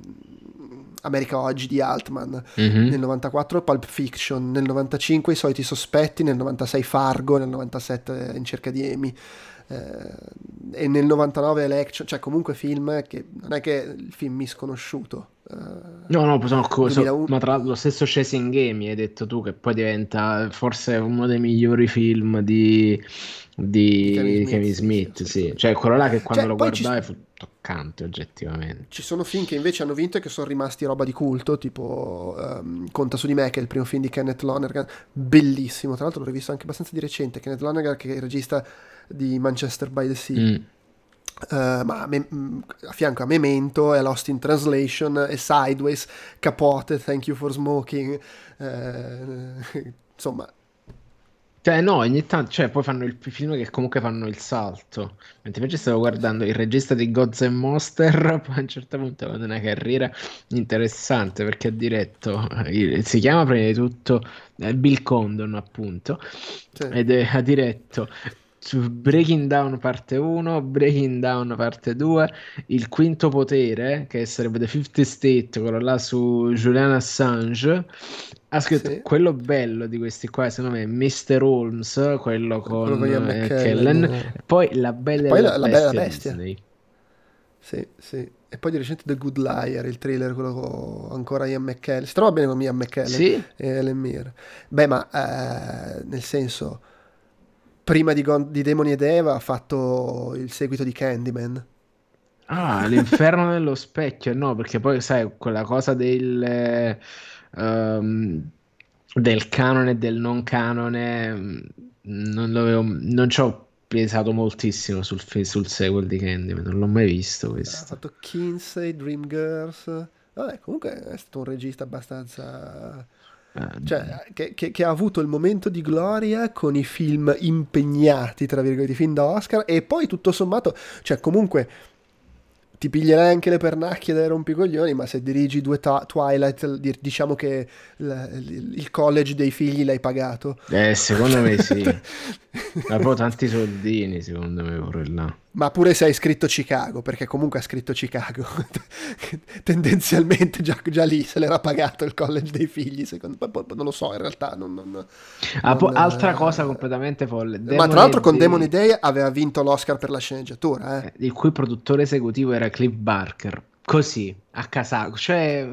A: America Oggi di Altman
B: Mhm.
A: nel 94 Pulp Fiction, nel 95 I soliti sospetti, nel 96 Fargo, nel 97 In cerca di Amy eh, e nel 99 Election, cioè comunque film che non è che il film misconosciuto. eh,
B: No, no, sono co- so-
A: 2001.
B: ma tra lo stesso Chasing Game hai detto tu che poi diventa forse uno dei migliori film di, di
A: Kevin Smith,
B: Kevin
A: sì,
B: Smith,
A: sì.
B: Cioè quello là che quando
A: Cioè,
B: lo
A: poi ci-
B: guardai fu toccante oggettivamente.
A: Ci sono film che invece hanno vinto e che sono rimasti roba di culto, tipo ehm, Conta su di me, che è il primo film di Kenneth Lonergan, bellissimo, tra l'altro l'ho rivisto anche abbastanza di recente, Kenneth Lonergan che è il regista di Manchester by the Sea.
B: Mm.
A: Eh, ma a, me- mh, a fianco a Memento e Lost in Translation e Sideways, Capote, Thank You for Smoking, eh, insomma,
B: Cioè, no, ogni tanto, cioè, poi fanno il film che comunque fanno il salto. Mentre invece stavo guardando il regista di Gods and Monster, poi a un certo punto ha avuto una carriera interessante perché ha diretto, il- si chiama prima di tutto eh, Bill Condon, appunto,
A: sì.
B: ed è- ha diretto su Breaking Down parte 1, Breaking Down parte 2, Il Quinto Potere, che sarebbe The Fifth State, quello là su Julian Assange. Ha scritto
A: Sì.
B: quello bello di questi qua, secondo me, è Mr. Holmes, quello con
A: Ian
B: eh. Kellen, poi La Bella
A: Poi
B: e
A: la-
B: la,
A: La e la
B: Bestia
A: Bestia.
B: Disney.
A: Sì, sì. E poi di recente The Good Liar, il thriller, quello con ancora Ian McKellen. Si trova bene con Ian McKellen
B: Sì,
A: e Ellen Mir. Beh, ma eh, nel senso, prima di, Gon- di Demoni ed Eva ha fatto il seguito di Candyman.
B: Ah, l'inferno nello specchio, no, perché poi sai, quella cosa del, eh, ehm, del canone e del non canone, mm, non l'avevo, non ci ho pensato moltissimo sul, sul sequel di Candyman, non l'ho mai visto
A: Ha
B: questo.
A: fatto Kinsey, Dreamgirls. Vabbè, comunque è stato un regista abbastanza...
B: Eh,
A: Cioè, che, che- che ha avuto il momento di gloria con i film impegnati, tra virgolette, film da Oscar, e poi tutto sommato, cioè comunque ti piglierai anche le pernacchie dai rompicoglioni, ma se dirigi due ta- Twilight, di- diciamo che il, il- il college dei figli l'hai pagato.
B: eh, secondo me sì, ma poi tanti soldini, secondo me, pure là.
A: Ma pure se hai scritto Chicago, perché comunque ha scritto Chicago, tendenzialmente già, già lì se l'era pagato il college dei figli, secondo me, non lo so, in realtà non... non-
B: Ah,
A: non,
B: altra
A: eh,
B: cosa completamente folle.
A: Ma
B: Demone
A: tra l'altro con Demon Day aveva vinto l'Oscar per la sceneggiatura, eh.
B: eh, il cui produttore esecutivo era Cliff Barker. Così, a casacco, cioè,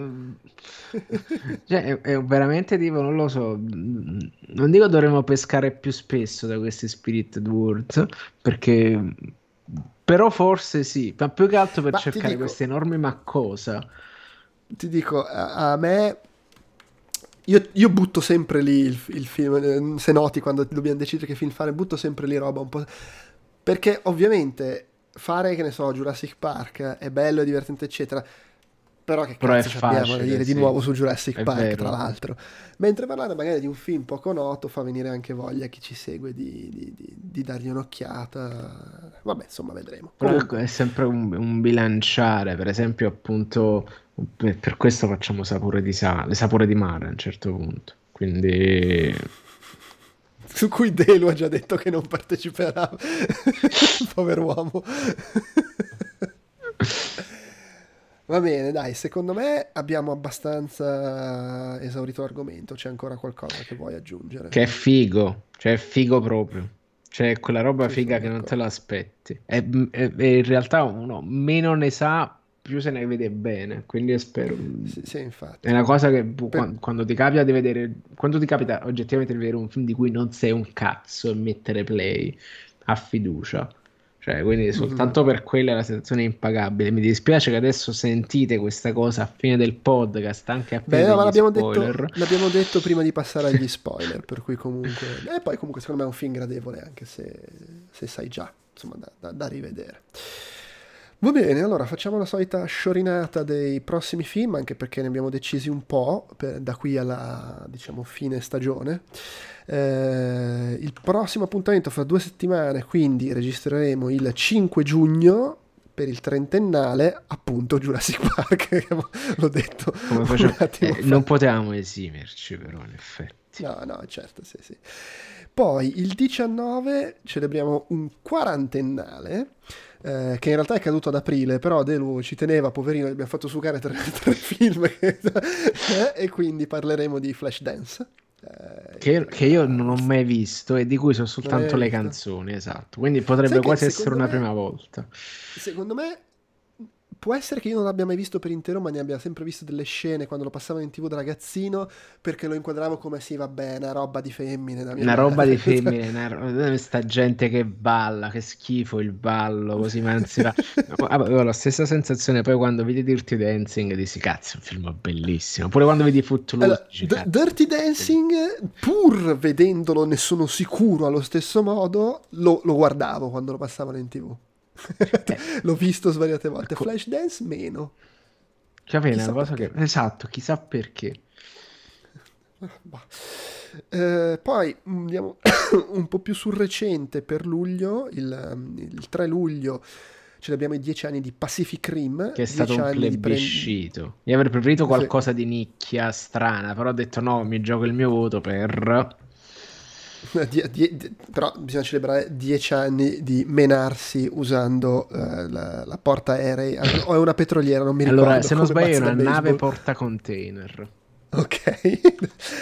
B: cioè, è, è veramente tipo, non lo so, non dico dovremmo pescare più spesso da questi Spirited Words, perché, però forse sì, ma più che altro per
A: Ma
B: cercare
A: dico-
B: queste enormi ma cosa.
A: Ti dico, a, a me... Io, io butto sempre lì il, il film, eh, se noti quando dobbiamo decidere che film fare, butto sempre lì roba un po'... Perché ovviamente fare, che ne so, Jurassic Park è bello, è divertente, eccetera. Però che
B: Però
A: cazzo abbiamo da dire di
B: sì.
A: nuovo su Jurassic
B: È
A: Park,
B: vero.
A: tra l'altro. Mentre parlare magari di un film poco noto fa venire anche voglia a chi ci segue di, di- di- di dargli un'occhiata. Vabbè, insomma, vedremo. Comunque,
B: è sempre un, un bilanciare, per esempio, appunto, per, per questo facciamo sapore di sale, sapore di mare a un certo punto. Quindi,
A: su cui Delu ha già detto che non parteciperà. Povero uomo. Va bene, dai, secondo me abbiamo abbastanza esaurito l'argomento. C'è ancora qualcosa che vuoi aggiungere?
B: Che è figo, cioè è figo proprio. Cioè, quella roba sì, figa che non te l'aspetti. E, e, e, in realtà uno meno ne sa, più se ne vede bene. Quindi spero.
A: Sì, sì infatti.
B: È una cosa che per... quando, quando, ti capita di vedere. Quando ti capita oggettivamente di vedere un film di cui non sei un cazzo e mettere play a fiducia cioè, quindi soltanto mm-hmm. per quella è la sensazione impagabile. Mi dispiace che adesso sentite questa cosa a fine del podcast, anche a fine Beh, no, ma
A: l'abbiamo detto, l'abbiamo detto, prima di passare agli spoiler, per cui comunque... E poi comunque secondo me è un film gradevole, anche se, se sai già, insomma, da, da, da rivedere. Va bene, allora facciamo la solita sciorinata dei prossimi film, anche perché ne abbiamo decisi un po' per, da qui alla, diciamo, fine stagione. Eh, il prossimo appuntamento fra due settimane, quindi registreremo il 5 giugno per il trentennale, appunto Jurassic Park, l'ho detto.
B: Come facciamo? Eh, non potevamo esimerci però, in effetti.
A: No, no, certo, sì, sì. Poi il 19 celebriamo un quarantennale eh, che in realtà è caduto ad aprile, però Delu ci teneva, poverino, abbiamo fatto sucare tre, tre film e quindi parleremo di Flashdance.
B: Eh, che, che, io non ho mai visto e di cui so soltanto le canzoni, esatto. Quindi potrebbe quasi essere una me, prima volta.
A: Secondo me può essere che io non l'abbia mai visto per intero, ma ne abbia sempre visto delle scene quando lo passavano in tv da ragazzino, perché lo inquadravo come sì, vabbè, una roba di femmine.
B: una roba di femmine, una, sta gente che balla, che schifo il ballo, così ma anzi va. Avevo la stessa sensazione poi quando vedi Dirty Dancing, dici cazzo, è un film bellissimo. Oppure quando vedi Footloose.
A: Allora, d- Dirty Dancing, pur vedendolo, ne sono sicuro allo stesso modo, lo, lo guardavo quando lo passavano in tv. Eh. L'ho visto svariate volte. Ecco. Flashdance meno.
B: Cioè, è una cosa perché. che... Esatto, chissà perché.
A: Eh, poi andiamo un po' più sul recente per luglio, il, il 3 luglio ce l'abbiamo i 10 anni di Pacific Rim
B: che è stato un plebiscito pre... io avrei preferito qualcosa sì. di nicchia strana però ho detto no mi gioco il mio voto per
A: Die, die, però bisogna celebrare dieci anni di menarsi usando uh, la, la, porta aerei o è una petroliera non mi ricordo
B: allora se non sbaglio è una nave porta container.
A: Ok.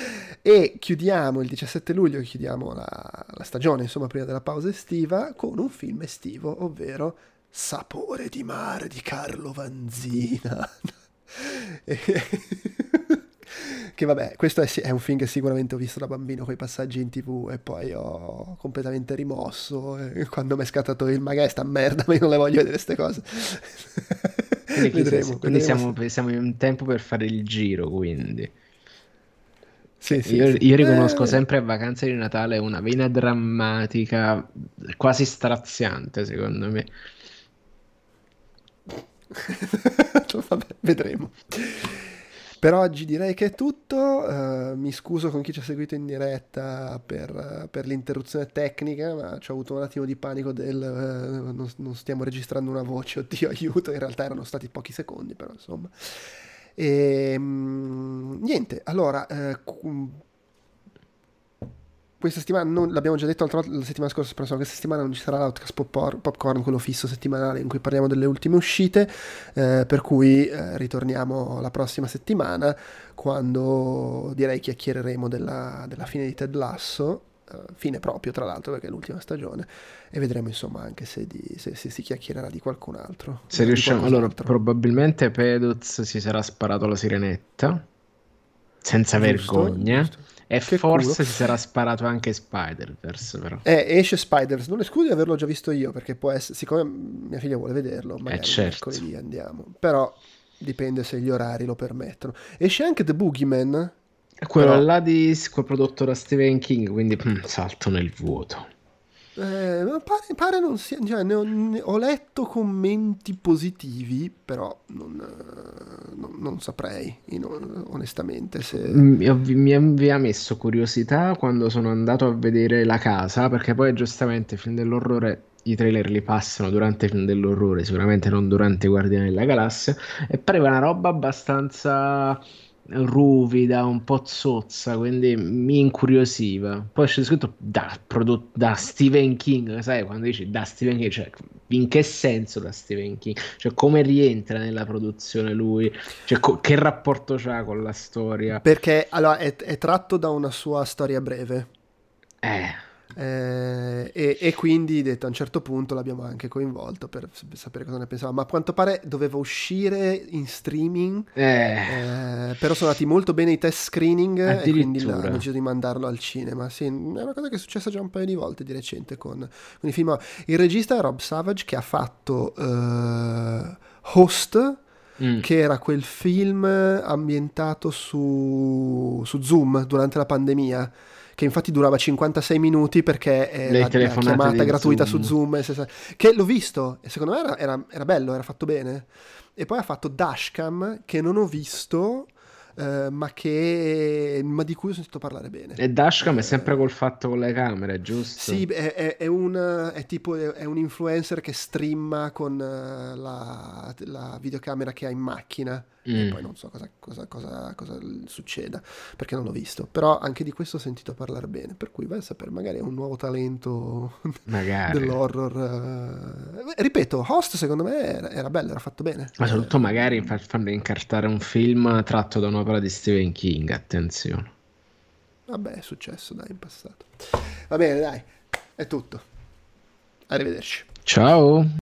A: E chiudiamo il 17 luglio chiudiamo la, la stagione insomma prima della pausa estiva con un film estivo ovvero Sapore di mare di Carlo Vanzina che vabbè, questo è, è, un film che sicuramente ho visto da bambino con i passaggi in tv e poi ho completamente rimosso quando mi è scattato il magari sta merda, ma io non le voglio vedere queste cose.
B: Quindi, vedremo, quindi vedremo siamo, siamo, in tempo per fare il giro, quindi. Sì, sì, io, sì. io, riconosco eh... sempre a vacanze di Natale una vena drammatica quasi straziante, secondo me.
A: Vabbè, vedremo. Per oggi direi che è tutto, uh, mi scuso con chi ci ha seguito in diretta per, uh, per l'interruzione tecnica, ma ci ho avuto un attimo di panico del uh, non, non, stiamo registrando una voce, oddio aiuto, in realtà erano stati pochi secondi, però insomma. E, um, niente, allora questa settimana, non, l'abbiamo già detto l'altra volta, la settimana scorsa, però questa settimana non ci sarà l'Outcast Popcorn, quello fisso settimanale in cui parliamo delle ultime uscite, eh, per cui eh, ritorniamo la prossima settimana quando direi chiacchiereremo della, della fine di Ted Lasso, eh, fine proprio tra l'altro perché è l'ultima stagione, e vedremo insomma anche se, di, se, se si chiacchiererà di qualcun altro.
B: Se riusciamo, allora probabilmente Peduz si sarà sparato la sirenetta, senza giusto, vergogna. Giusto e che forse culo. si sarà sparato anche Spider-Verse, però.
A: Eh, esce Spider-Verse. Non escludo di averlo già visto io, perché può essere... Siccome mia figlia vuole vederlo, magari eh certo. mercoledì andiamo. Però dipende se gli orari lo permettono. Esce anche The Boogeyman.
B: Quello però... là di quel prodotto da Stephen King, quindi mm, salto nel vuoto.
A: Eh, pare, pare, non sia. Cioè, ne ho, ne ho, letto commenti positivi, però non, non, non saprei, onestamente. Se...
B: Mi, mi, mi, ha messo curiosità quando sono andato a vedere la casa, perché poi giustamente film dell'orrore. I trailer li passano durante il film dell'orrore, sicuramente non durante Guardiani della Galassia. E pareva una roba abbastanza ruvida, un po' zozza, quindi mi incuriosiva. Poi c'è scritto da, prodotto, da Stephen King, sai quando dici da Stephen King, cioè in che senso da Stephen King? Cioè come rientra nella produzione lui? Cioè co- che rapporto c'ha con la storia?
A: Perché allora è, è tratto da una sua storia breve.
B: Eh
A: eh, e, e, quindi detto a un certo punto l'abbiamo anche coinvolto per sapere cosa ne pensava. Ma a quanto pare doveva uscire in streaming eh. Eh, però sono andati molto bene i test screening e quindi hanno deciso di mandarlo al cinema. Sì, è una cosa che è successa già un paio di volte di recente con, con i film. Il regista è Rob Savage che ha fatto uh, Host Mm. che era quel film ambientato su, su Zoom durante la pandemia che infatti durava 56 minuti perché è la, la chiamata gratuita Zoom. su Zoom, che l'ho visto e secondo me era, era, era bello, era fatto bene. E poi ha fatto Dashcam che non ho visto eh, ma, che, ma di cui ho sentito parlare bene.
B: E Dashcam è sempre col fatto con le camere, giusto?
A: Sì, è, è, è un, è tipo è un influencer che streama con uh, la, la, videocamera che ha in macchina. Mm. E poi non so cosa, cosa, cosa, cosa, succeda perché non l'ho visto. Però anche di questo ho sentito parlare bene. Per cui vai a sapere, magari è un nuovo talento dell'horror. Uh, ripeto, Host secondo me era, era, bello, era fatto bene.
B: Ma soprattutto magari fanno incartare un film tratto da un'opera di Stephen King. Attenzione.
A: Vabbè, è successo, dai, in passato. Va bene, dai, è tutto. Arrivederci.
B: Ciao.